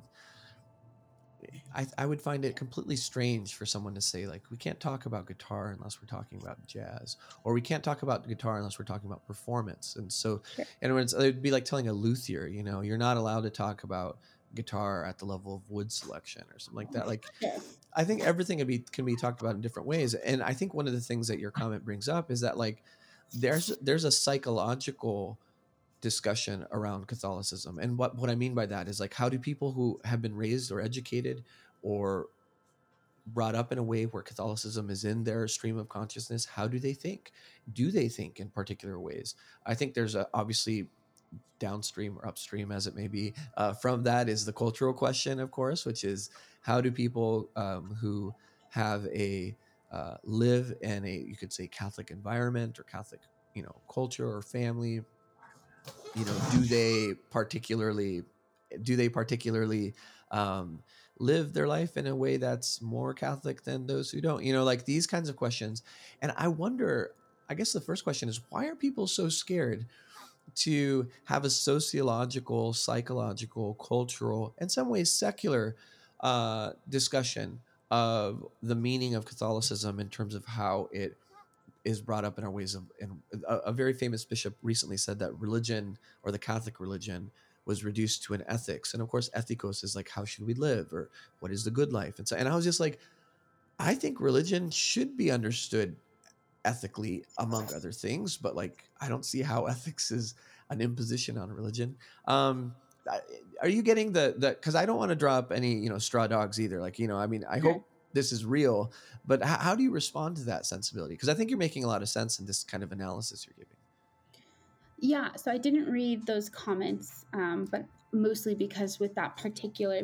I, I would find it completely strange for someone to say like we can't talk about guitar unless we're talking about jazz or we can't talk about guitar unless we're talking about performance and so sure. and it would be like telling a luthier you know you're not allowed to talk about guitar at the level of wood selection or something like that. Like, I think everything can be can be talked about in different ways. And I think one of the things that your comment brings up is that like there's there's a psychological discussion around Catholicism. And what what I mean by that is like how do people who have been raised or educated or brought up in a way where Catholicism is in their stream of consciousness, how do they think? Do they think in particular ways? I think there's a, obviously downstream or upstream as it may be uh, from that is the cultural question of course which is how do people um, who have a uh, live in a you could say catholic environment or catholic you know culture or family you know do they particularly do they particularly um, live their life in a way that's more catholic than those who don't? You know like these kinds of questions. And i wonder i guess the first question is why are people so scared to have a sociological psychological cultural in some ways secular uh, discussion of the meaning of catholicism in terms of how it is brought up in our ways of and a, a very famous bishop recently said that religion or the catholic religion was reduced to an ethics. And of course ethikos is like how should we live or what is the good life? And so and i was just like i think religion should be understood ethically among other things but like i don't see how ethics is an imposition on religion. Um are you getting the the because i don't want to drop any you know straw dogs either. Like you know i mean i hope this is real but how, how do you respond to that sensibility? Because i think you're making a lot of sense in this kind of analysis you're giving. Yeah so i didn't read those comments um, but mostly because with that particular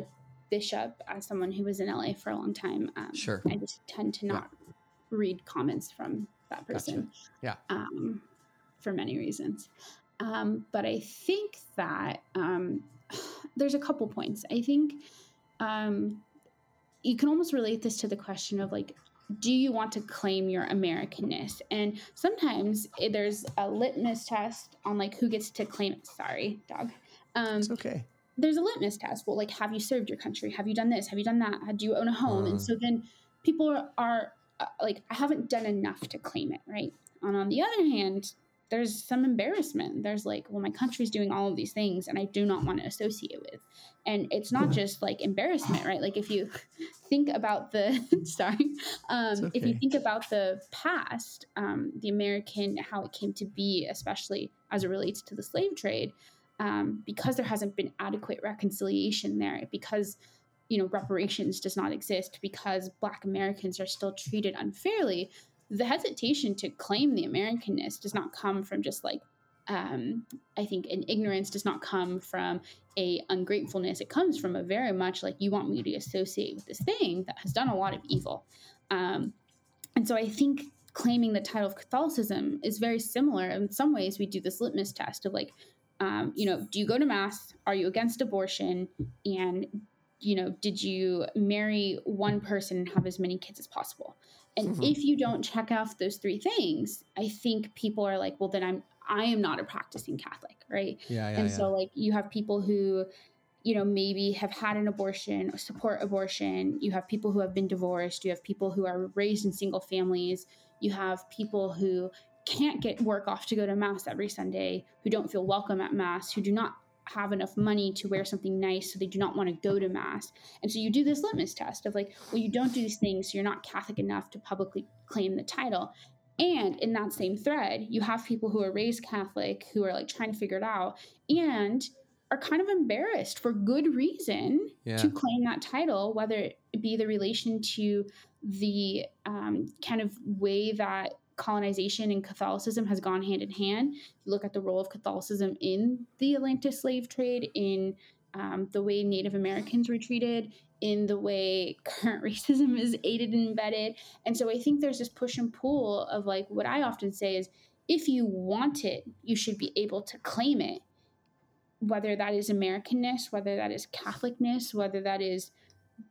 bishop as someone who was in la for a long time um, sure. I just tend to not yeah. read comments from that person gotcha. yeah. um, for many reasons. Um, but i think that um, there's a couple points. I think um, you can almost relate this to the question of like do you want to claim your americanness? And sometimes eh, there's a litmus test on like who gets to claim it. Sorry dog. Um it's okay. there's a litmus test. Well like have you served your country? Have you done this? Have you done that? Do you own a home? And so then people are, are uh, like i haven't done enough to claim it right? And on the other hand there's some embarrassment. There's like, well, my country's doing all of these things and I do not want to associate with. And it's not just like embarrassment, right? Like if you think about the sorry, um, okay. if you think about the past, um, the American how it came to be, especially as it relates to the slave trade, um, because there hasn't been adequate reconciliation there, because you know reparations does not exist, because Black Americans are still treated unfairly the hesitation to claim the Americanness does not come from just like um, I think an ignorance does not come from a ungratefulness. It comes from a very much like you want me to associate with this thing that has done a lot of evil. Um, and so I think claiming the title of Catholicism is very similar. In some ways, we do this litmus test of like, um, you know, do you go to mass? Are you against abortion? And you know, did you marry one person and have as many kids as possible? And mm-hmm. if you don't check off those three things, I think people are like, well, then I'm I am not a practicing Catholic, right? Yeah, yeah and yeah. so like you have people who, you know, maybe have had an abortion or support abortion. You have people who have been divorced. You have people who are raised in single families. You have people who can't get work off to go to mass every Sunday, who don't feel welcome at mass, who do not have enough money to wear something nice, so they do not want to go to mass. And so you do this litmus test of like, well, you don't do these things, so you're not Catholic enough to publicly claim the title. And in that same thread, you have people who are raised Catholic who are like trying to figure it out and are kind of embarrassed for good reason yeah. to claim that title, whether it be the relation to the um, kind of way that colonization and Catholicism has gone hand in hand. You look at the role of Catholicism in the Atlantic slave trade, in um, the way Native Americans were treated, in the way current racism is aided and embedded. And so I think there's this push and pull of like what I often say is if you want it, you should be able to claim it, whether that is Americanness, whether that is Catholicness, whether that is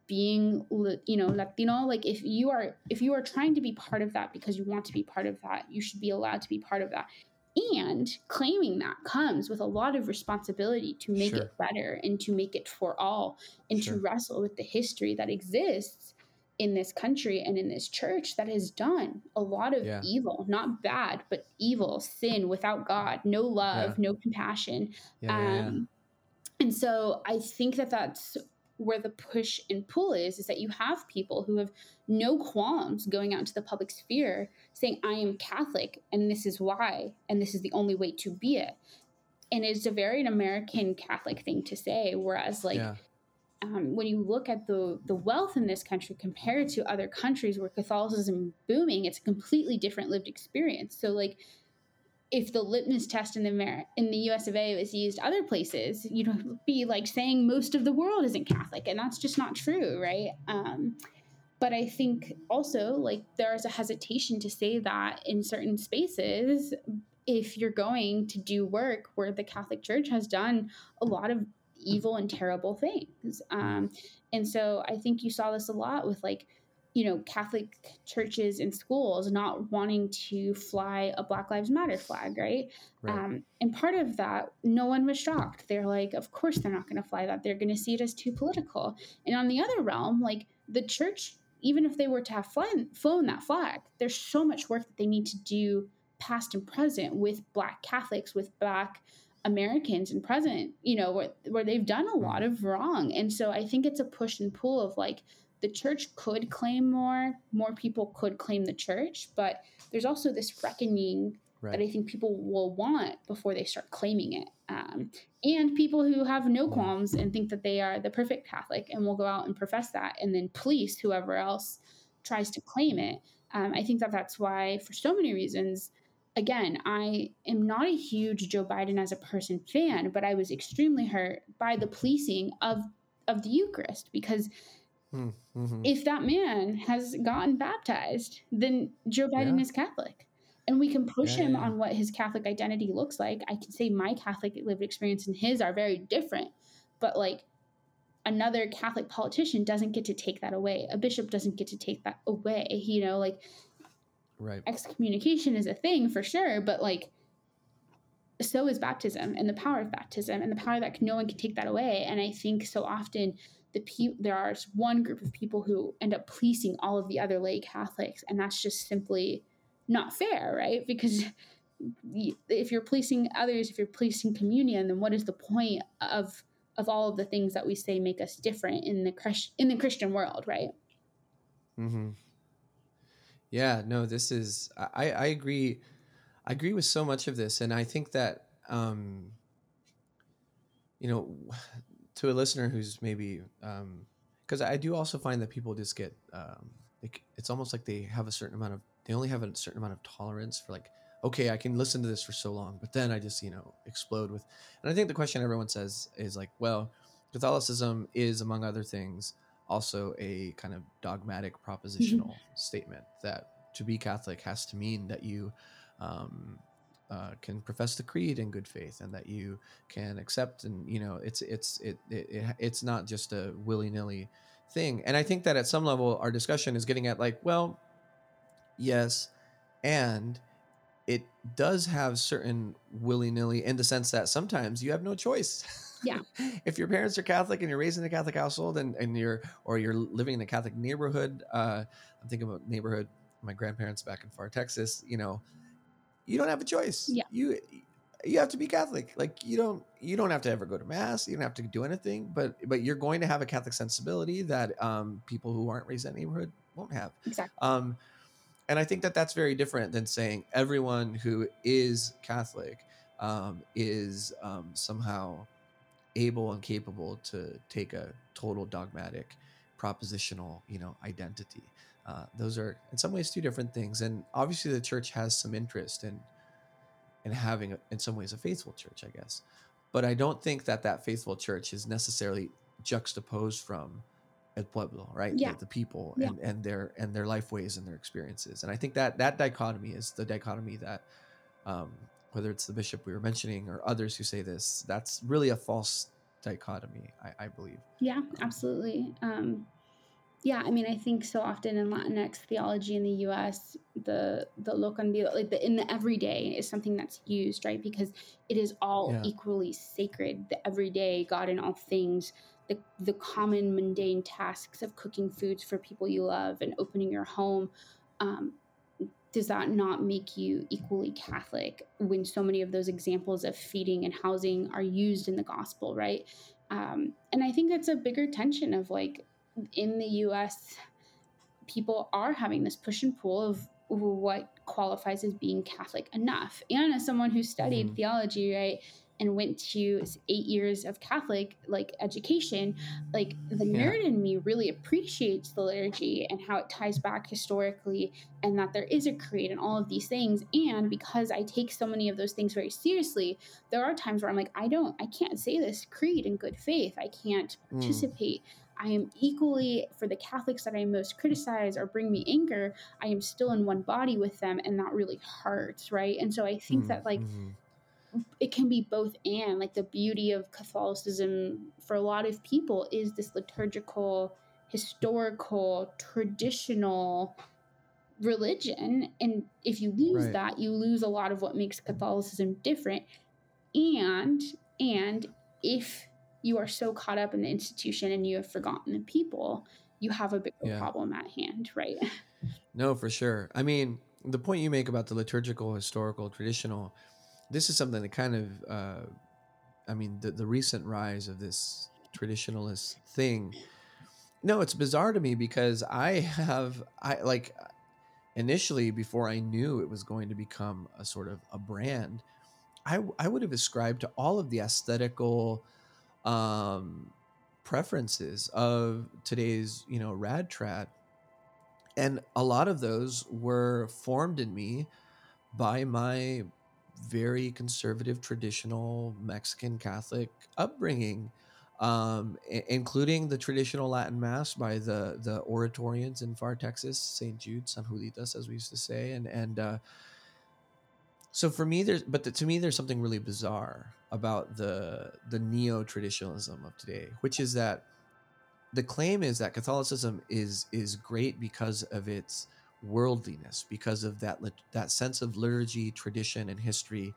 being you know latino like if you are if you are trying to be part of that because you want to be part of that you should be allowed to be part of that and claiming that comes with a lot of responsibility to make sure. it better and to make it for all and Sure. to wrestle with the history that exists in this country and in this church that has done a lot of Yeah. evil not bad but evil sin without god no love no compassion Yeah, yeah, yeah. um, and so I think that that's where the push and pull is, is that you have people who have no qualms going out into the public sphere saying, I am Catholic and this is why, and this is the only way to be it. And it's a very American Catholic thing to say. Whereas, like, yeah. um, when you look at the the wealth in this country compared to other countries where Catholicism booming, it's a completely different lived experience. So like if the litmus test in the Amer- in the US of A was used other places, you'd be like saying most of the world isn't Catholic, and that's just not true, right? Um, but I think also like there's a hesitation to say that in certain spaces if you're going to do work where the Catholic Church has done a lot of evil and terrible things. Um, and so I think you saw this a lot with like you know, Catholic churches and schools not wanting to fly a Black Lives Matter flag, right? right. Um, and part of that, no one was shocked. They're like, of course they're not going to fly that. They're going to see it as too political. And on the other realm, like the church, even if they were to have flown, flown that flag, there's so much work that they need to do past and present with Black Catholics, with Black Americans and present, you know, where, where they've done a lot of wrong. And so I think it's a push and pull of like, the church could claim more, more people could claim the church, but there's also this reckoning right. that I think people will want before they start claiming it. Um, and people who have no qualms and think that they are the perfect Catholic and will go out and profess that and then police whoever else tries to claim it. Um, I think that that's why, for so many reasons, again, I am not a huge Joe Biden as a person fan, but I was extremely hurt by the policing of of the Eucharist because Mm-hmm. If that man has gotten baptized, then Joe Biden yeah. is Catholic. And we can push yeah, him yeah. on what his Catholic identity looks like. I can say my Catholic lived experience and his are very different. But like another Catholic politician doesn't get to take that away. A bishop doesn't get to take that away. You know, like right. excommunication is a thing for sure, but like so is baptism and the power of baptism and the power that no one can take that away. And I think so often the are one group of people who end up policing all of the other lay Catholics, and that's just simply not fair, right? Because if you're policing others, if you're policing communion, then what is the point of of all of the things that we say make us different in the Christ, in the Christian world, right? Hmm. Yeah. No. This is. I. I agree. I agree with so much of this, and I think that. Um, you know, to a listener who's maybe because um, I do also find that people just get um, like it's almost like they have a certain amount of they only have a certain amount of tolerance for like okay I can listen to this for so long but then I just you know explode with and I think the question everyone says is like well Catholicism is among other things also a kind of dogmatic propositional mm-hmm. statement that to be Catholic has to mean that you um, uh, can profess the creed in good faith and that you can accept and you know it's it's it, it it's not just a willy-nilly thing. And i think that at some level our discussion is getting at like well yes and it does have certain willy-nilly in the sense that sometimes you have no choice. Yeah. If your parents are catholic and you're raised in a catholic household and, and you're or you're living in a catholic neighborhood uh, i'm thinking about neighborhood my grandparents back in Pharr texas you know you don't have a choice. Yeah. You you have to be Catholic. Like you don't you don't have to ever go to mass. You don't have to do anything, but but you're going to have a Catholic sensibility that um, people who aren't raised in that neighborhood won't have. Exactly. Um, and I think that that's very different than saying everyone who is Catholic um, is um, somehow able and capable to take a total dogmatic, propositional, you know, identity. Uh, those are in some ways two different things, and obviously the church has some interest in in having, a, in some ways, a faithful church, I guess. But I don't think that that faithful church is necessarily juxtaposed from El Pueblo, right? Yeah. The, the people yeah. and, and their and their life ways and their experiences. And I think that that dichotomy is the dichotomy that, um, whether it's the bishop we were mentioning or others who say this, that's really a false dichotomy, I, I believe. Yeah, absolutely. Um, yeah, I mean, I think so often in Latinx theology in the U.S., the the lo cotidiano, like the in the everyday, is something that's used, right? Because it is all yeah. equally sacred. The everyday, God in all things, the the common mundane tasks of cooking foods for people you love and opening your home. Um, does that not make you equally Catholic when so many of those examples of feeding and housing are used in the gospel, right? Um, and I think that's a bigger tension of like in the US, people are having this push and pull of what qualifies as being Catholic enough. And as someone who studied mm-hmm. theology, right, and went to eight years of Catholic like education, like the Yeah. nerd in me really appreciates the liturgy and how it ties back historically and that there is a creed and all of these things. And because I take so many of those things very seriously, there are times where I'm like, I don't, I can't say this creed in good faith. I can't Mm. I am equally for the Catholics that I most criticize or bring me anger. I am still in one body with them, and that really hurts, right? And so I think Mm, that like it can be both and like the beauty of catholicism for a lot of people is this liturgical historical traditional religion and if you lose Right. that you lose a lot of what makes catholicism different and and if you are so caught up in the institution and you have forgotten the people you have a bigger Yeah. problem at hand right No, for sure. I mean, the point you make about the liturgical, historical, traditional, this is something that kind of, uh, I mean, the, the recent rise of this traditionalist thing. No, it's bizarre to me because I have, I like, initially before I knew it was going to become a sort of a brand, I, I would have ascribed to all of the aesthetical um, preferences of today's, you know, rad trad and a lot of those were formed in me by my very conservative traditional mexican catholic upbringing um, i- including the traditional latin mass by the the oratorians in Pharr texas st jude san juditas as we used to say and and uh, so for me there's but the, to me there's something really bizarre about the the neo-traditionalism of today which is that the claim is that Catholicism is is great because of its worldliness, because of that that sense of liturgy, tradition, and history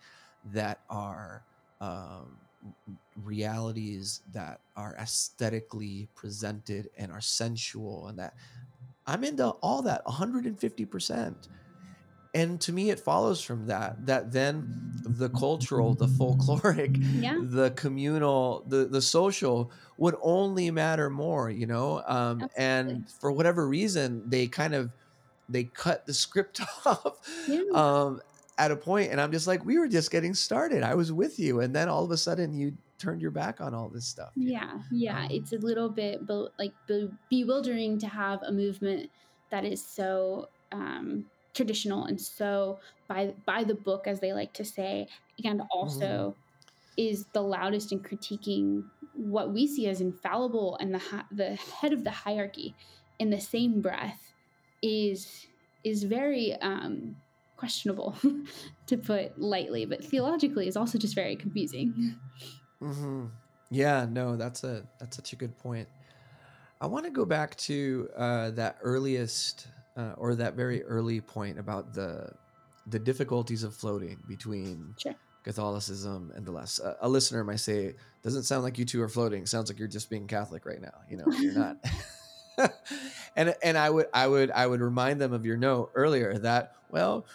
that are um, realities that are aesthetically presented and are sensual, and that I'm into all that 150 percent. And to me, it follows from that that then the cultural, the folkloric, yeah. the communal the the social would only matter more you know? Um and for whatever reason they kind of they cut the script off Yeah. um at a point and i'm just like we were just getting started. I was with you. And then all of a sudden you turned your back on all this stuff you know? Yeah, yeah, it's a little bit be- like be- bewildering to have a movement that is so um, traditional and so by by the book, as they like to say, and also is the loudest in critiquing what we see as infallible and the the head of the hierarchy. In the same breath, is is very um, questionable, to put lightly, but theologically is also just very confusing. hmm Yeah, no, that's a that's such a good point. I want to go back to uh, that earliest uh, or that very early point about the the difficulties of floating between Sure. Catholicism and the less. Uh, a listener might say, "Doesn't sound like you two are floating. Sounds like you're just being Catholic right now. You know, you're not." and and I would I would I would remind them of your note earlier that well,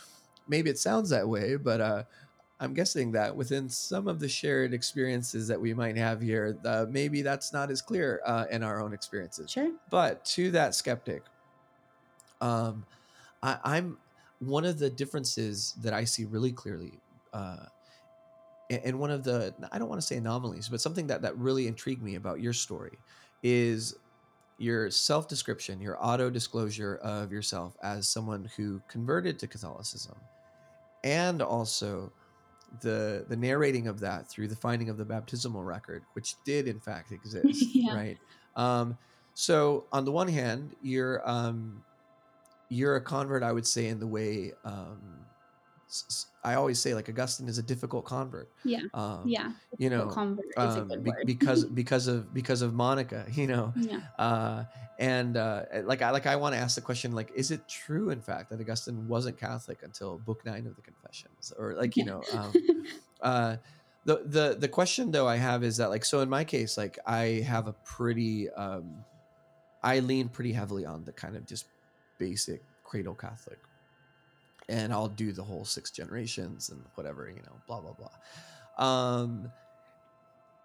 maybe it sounds that way, but uh, I'm guessing that within some of the shared experiences that we might have here, uh, maybe that's not as clear uh, in our own experiences. Sure. But to that skeptic, um, I, I'm one of the differences that I see really clearly, uh, and one of the I don't want to say anomalies, but something that that really intrigued me about your story is your self description, your auto disclosure of yourself as someone who converted to Catholicism, and also the the narrating of that through the finding of the baptismal record, which did in fact exist, Yeah. right? Um, so on the one hand, you're um, you're a convert, I would say, in the way um, I always say, like Augustine is a difficult convert. Yeah. Um, Yeah. you know, convert um, be- because because of because of Monica, you know, yeah. uh, and uh, like I like I want to ask the question like, is it true in fact that Augustine wasn't Catholic until Book Nine of the Confessions, or like you Yeah. know, um, uh, the the the question though I have is that like so in my case like I have a pretty um, I lean pretty heavily on the kind of just basic cradle Catholic, and I'll do the whole six generations and whatever you know, blah blah blah. Um,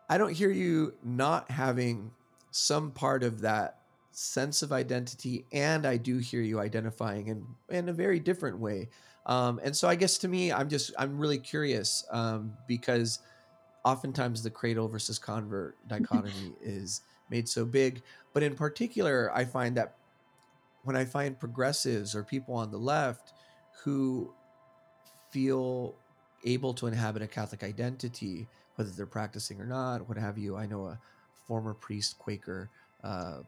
I don't hear you not having some part of that sense of identity, and I do hear you identifying in in a very different way. Um, and so I guess to me, I'm just I'm really curious um, because oftentimes the cradle versus convert dichotomy is made so big. But in particular, I find that when I find progressives or people on the left who feel able to inhabit a Catholic identity, whether they're practicing or not, what have you. I know a former priest, Quaker, uh,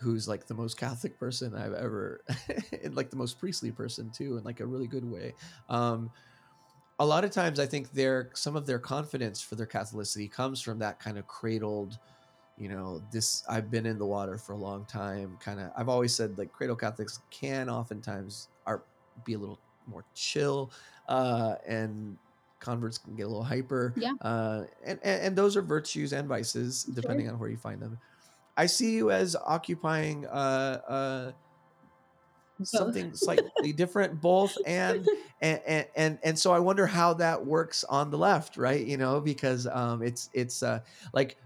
who's like the most Catholic person I've ever, and like the most priestly person too, in like a really good way. Um, a lot of times, I think their some of their confidence for their Catholicity comes from that kind of cradled, you know, this I've been in the water for a long time. Kind of, I've always said like cradle Catholics can oftentimes are be a little more chill, uh, and converts can get a little hyper. Yeah. Uh, and, and and those are virtues and vices depending on where you find them. I see you as occupying uh, uh, something slightly different, both, and, and and and and so I wonder how that works on the left, right? You know, because um, it's it's uh, like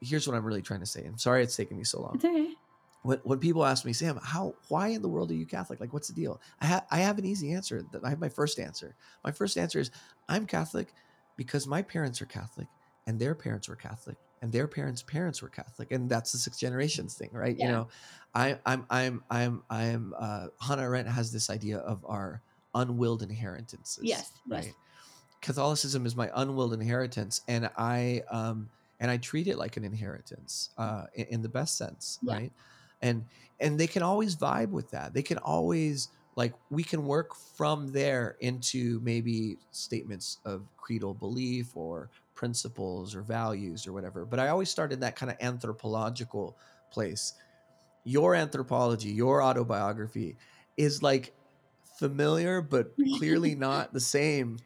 here's what I'm really trying to say. I'm sorry it's taken me so long It's okay. when, when people ask me, Sam, how, why in the world are you Catholic? Like, what's the deal? I have, I have an easy answer. I have my first answer. My first answer is I'm Catholic because my parents are Catholic and their parents were Catholic and their parents' parents were Catholic. And that's the six generations thing, right? You know, I, I'm, I'm, I'm, I'm, uh, Hannah Arendt has this idea of our unwilled inheritances. Yes, yes. Right. Catholicism is my unwilled inheritance. And I, um, and I treat it like an inheritance, uh, in, in the best sense, Yeah. right? and and they can always vibe with that they can always like we can work from there into maybe statements of creedal belief or principles or values or whatever but i always start in that kind of anthropological place your anthropology your autobiography is like familiar but clearly not the same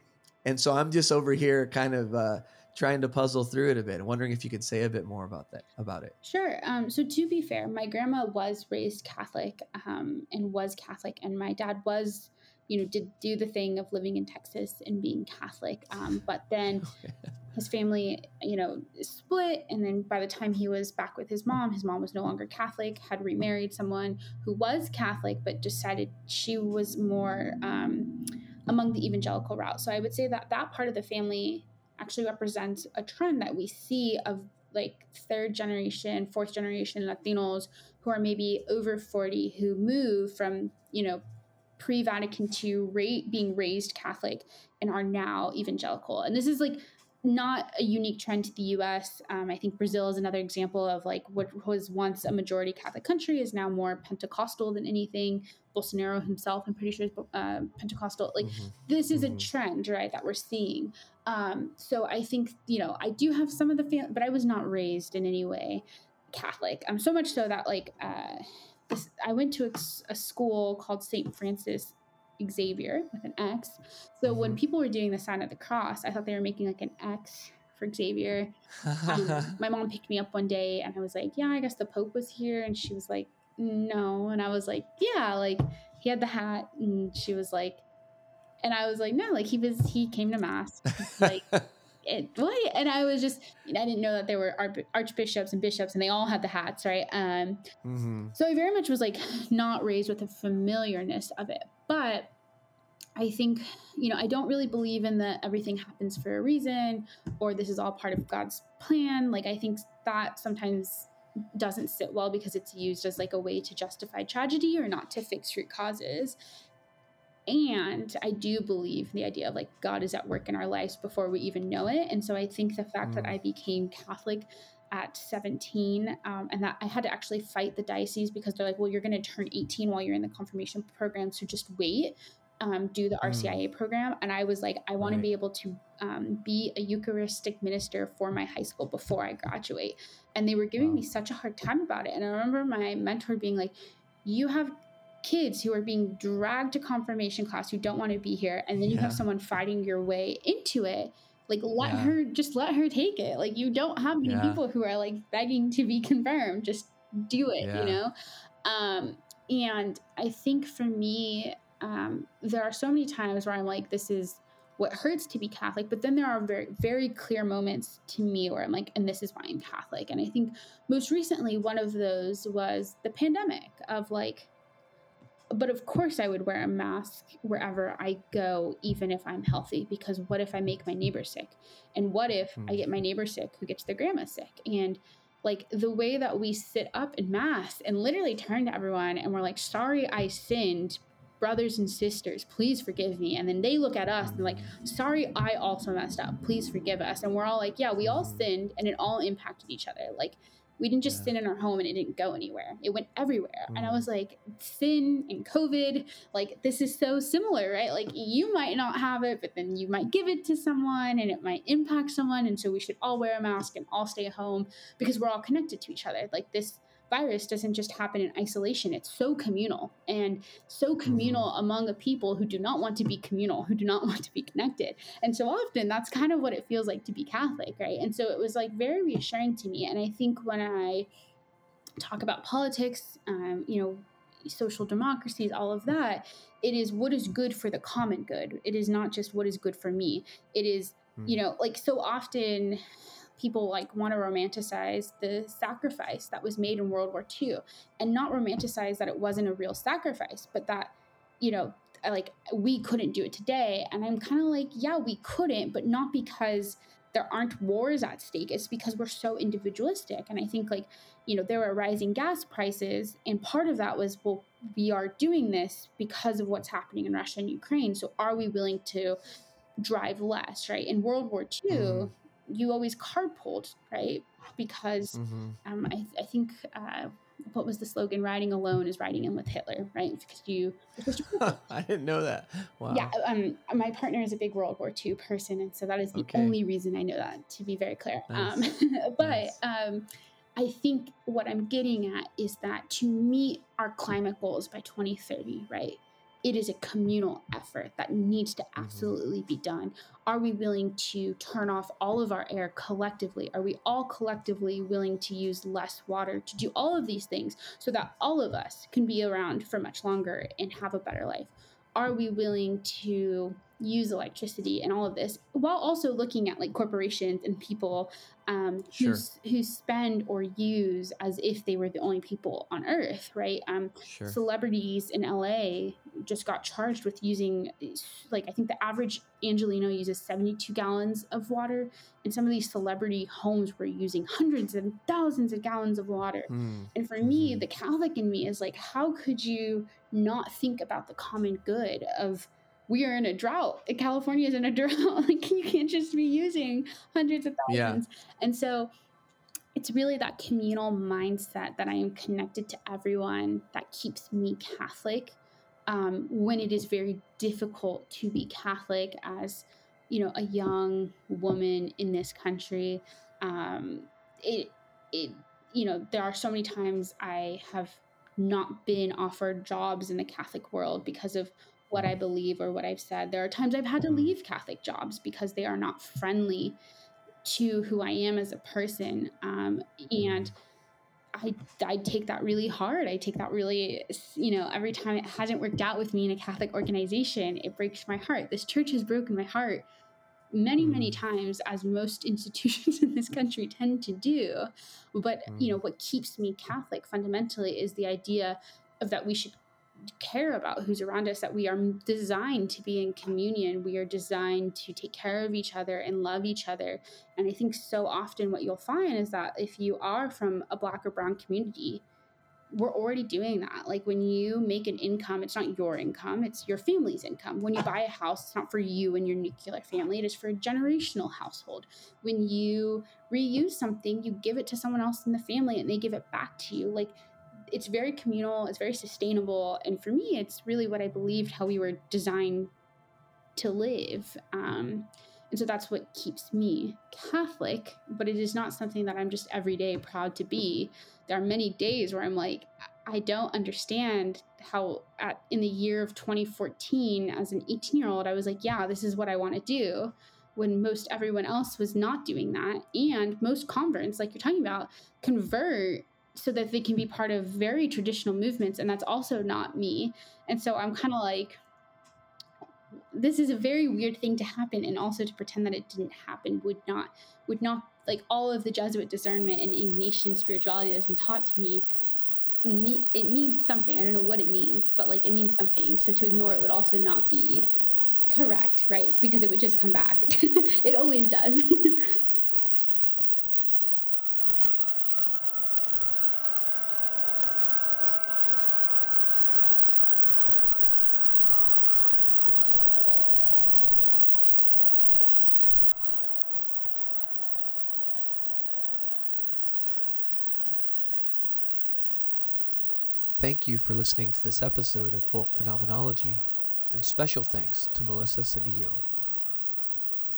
and so i'm just over here kind of uh trying to puzzle through it a bit wondering if you could say a bit more about that about it Sure. Um, so to be fair, my grandma was raised Catholic um, and was Catholic, and my dad was, you know, did do the thing of living in Texas and being Catholic. Um, but then his family, you know, split, and then by the time he was back with his mom, his mom was no longer Catholic, had remarried someone who was Catholic, but decided she was more um, among the evangelical route. So I would say that that part of the family actually represents a trend that we see of like third generation, fourth generation Latinos who are maybe over 40 who move from, you know, pre Vatican II ra- being raised Catholic and are now evangelical. And this is like not a unique trend to the US. Um, I think Brazil is another example of like what was once a majority Catholic country is now more Pentecostal than anything. Bolsonaro himself, I'm pretty sure, is uh, Pentecostal. Like, Mhm. this is Mhm. a trend, right, that we're seeing. Um, so I think, you know, I do have some of the family, but I was not raised in any way Catholic. Um, so much so that like uh, this, I went to a school called St. Francis Xavier with an X. So when Mhm. people were doing the sign of the cross, I thought they were making like an X for Xavier. Um, my mom picked me up one day and I was like, yeah, I guess the Pope was here. And she was like, no. And I was like, yeah, like he had the hat. And she was like, and I was like, no, like he was, he came to mass. Like, it, what? And I was just, I didn't know that there were arch- archbishops and bishops and they all had the hats, right? Um, hmm so I very much was like not raised with the familiarness of it. But I think, you know, I don't really believe in that everything happens for a reason or this is all part of God's plan. Like, I think that sometimes doesn't sit well because it's used as like a way to justify tragedy or not to fix root causes. And I do believe the idea of like God is at work in our lives before we even know it. And so I think the fact that Mm. I became Catholic at 17 um, and that I had to actually fight the diocese because they're like, well, you're going to turn 18 while you're in the confirmation program. So just wait, um, do the Mm. RCIA program. And I was like, I want Right. to be able to um, be a Eucharistic minister for my high school before I graduate. And they were giving Wow. me such a hard time about it. And I remember my mentor being like, you have kids who are being dragged to confirmation class who don't want to be here and then you have someone fighting your way into it like let Yeah. her just let her take it like you don't have many Yeah. people who are like begging to be confirmed just do it Yeah. you know um and i think for me um there are so many times where i'm like this is what hurts to be catholic but then there are very very clear moments to me where i'm like and this is why i'm catholic and i think most recently one of those was the pandemic of like but of course, I would wear a mask wherever I go, even if I'm healthy, because what if I make my neighbor sick? And what if I Hmm. get my neighbor sick who gets their grandma sick? And like the way that we sit up in mass and literally turn to everyone and we're like, sorry, I sinned. Brothers and sisters, please forgive me. And then they look at us and like, sorry, I also messed up. Please forgive us. And we're all like, yeah, we all Mhm. sinned and it all impacted each other. Like, we didn't just Yeah. sin in our home and it didn't go anywhere. It went everywhere. And I Mhm. was like, sin and COVID, like this is so similar, right? Like you might not have it, but then you might give it to someone and it might impact someone. And so we should all wear a mask and all stay home because we're all connected to each other. Like this virus doesn't just happen in isolation. It's so communal and so communal among a people who do not want to be communal, who do not want to be connected. And so often that's kind of what it feels like to be Catholic, right? And so it was like very reassuring to me. And I think when I talk about politics, um, you know, social democracies, all of that, it is what is good for the common good. It is not just what is good for me. It is, you know, like so often people like want to romanticize the sacrifice that was made in World War II and not romanticize that it wasn't a real sacrifice, but that, you know, like we couldn't do it today. And I'm kind of like, yeah, we couldn't, but not because there aren't wars at stake. It's because we're so individualistic. And I think like, you know, there were rising gas prices, and part of that was, well, we are doing this because of what's happening in Russia and Ukraine. So are we willing to drive less, right? In World War II, Mhm. You always carpooled, right? Because Mhm. um, I, I think uh, what was the slogan? Riding alone is riding in with Hitler, right? Because you, I didn't know that. Wow. yeah, um, my partner is a big World War II person, and so that is the Okay. only reason I know that. To be very clear, um, but Nice. um, I think what I'm getting at is that to meet our climate goals by 2030, right? It is a communal effort that needs to Mm-hmm. absolutely be done. Are we willing to turn off all of our air collectively? Are we all collectively willing to use less water to do all of these things so that all of us can be around for much longer and have a better life? Are we willing to use electricity and all of this while also looking at like corporations and people um, who, Sure. s- who spend or use as if they were the only people on earth, right? Um, Sure. celebrities in LA just got charged with using like I think the average Angeleno uses 72 gallons of water and some of these celebrity homes were using hundreds and thousands of gallons of water. Mm. And for me, Mhm. the Catholic in me is like how could you not think about the common good of we are in a drought. California is in a drought. like you can't just be using hundreds of Yeah. thousands. And so it's really that communal mindset that I am connected to everyone that keeps me Catholic um, when it is very difficult to be Catholic as you know a young woman in this country. Um, it it you know there are so many times I have not been offered jobs in the Catholic world because of what I believe or what I've said. There are times I've had to Mhm. leave Catholic jobs because they are not friendly to who I am as a person. Um, and I, I take that really hard. I take that really, you know, every time it hasn't worked out with me in a Catholic organization, it breaks my heart. This church has broken my heart many, many times, as most institutions in this country tend to do. But, you know, what keeps me Catholic fundamentally is the idea of that we should care about who's around us, that we are designed to be in communion. We are designed to take care of each other and love each other. And I think so often what you'll find is that if you are from a black or brown community, we're already doing that. Like when you make an income, it's not your income, it's your family's income. When you buy a house, it's not for you and your nuclear family, it is for a generational household. When you reuse something, you give it to someone else in the family and they give it back to you. Like it's very communal, it's very sustainable. And for me, it's really what I believed how we were designed to live. Um, and so that's what keeps me Catholic, but it is not something that I'm just every day proud to be. There are many days where I'm like, I don't understand how at in the year of 2014 as an 18 year old I was like, yeah, this is what I want to do when most everyone else was not doing that and most converts like you're talking about convert so that they can be part of very traditional movements and that's also not me. And so I'm kind of like this is a very weird thing to happen and also to pretend that it didn't happen would not would not like all of the jesuit discernment and ignatian spirituality that's been taught to me me- it means something. I don't know what it means, but like it means something. So to ignore it would also not be correct, right? Because it would just come back. it always does. Thank you for listening to this episode of Folk Phenomenology, and special thanks to Melissa Cedillo.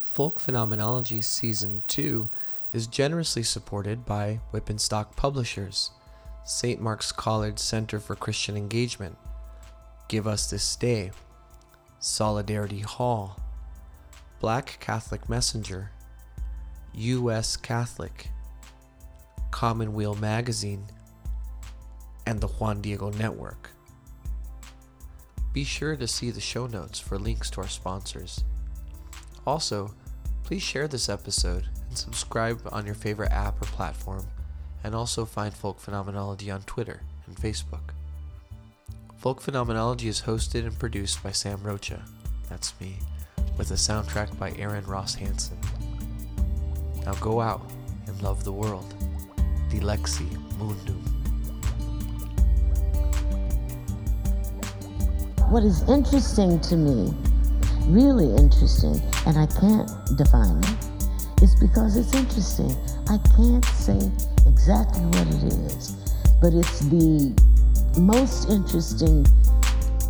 Folk Phenomenology Season 2 is generously supported by Wipf and Stock Publishers, St. Mark's College Center for Christian Engagement, Give Us This Day, Solidarity Hall, Black Catholic Messenger, U.S. Catholic, Commonweal Magazine, and the Juan Diego Network. Be sure to see the show notes for links to our sponsors. Also, please share this episode and subscribe on your favorite app or platform, and also find Folk Phenomenology on Twitter and Facebook. Folk Phenomenology is hosted and produced by Sam Rocha, that's me, with a soundtrack by Aaron Ross Hansen. Now go out and love the world. Dilexi Mundum. What is interesting to me, really interesting, and I can't define it, is because it's interesting. I can't say exactly what it is, but it's the most interesting,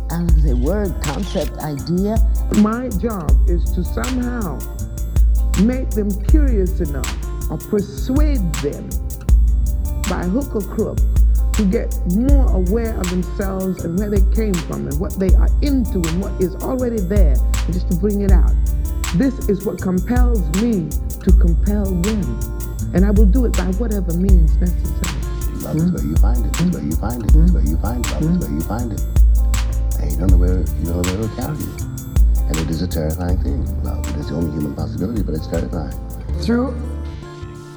I would say, word, concept, idea. My job is to somehow make them curious enough or persuade them by hook or crook to get more aware of themselves and where they came from and what they are into and what is already there, and just to bring it out. This is what compels me to compel them. And I will do it by whatever means necessary. Love is where you find it. It's where you find it. It's where you find it. Love is where you find it. And you don't know where you don't know where it will carry you. And it is a terrifying thing. Love. It is the only human possibility, but it's terrifying. Through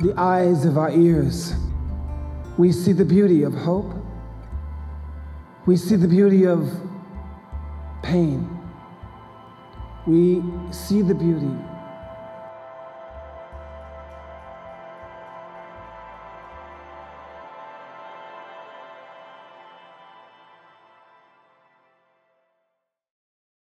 the eyes of our ears, we see the beauty of hope. We see the beauty of pain. We see the beauty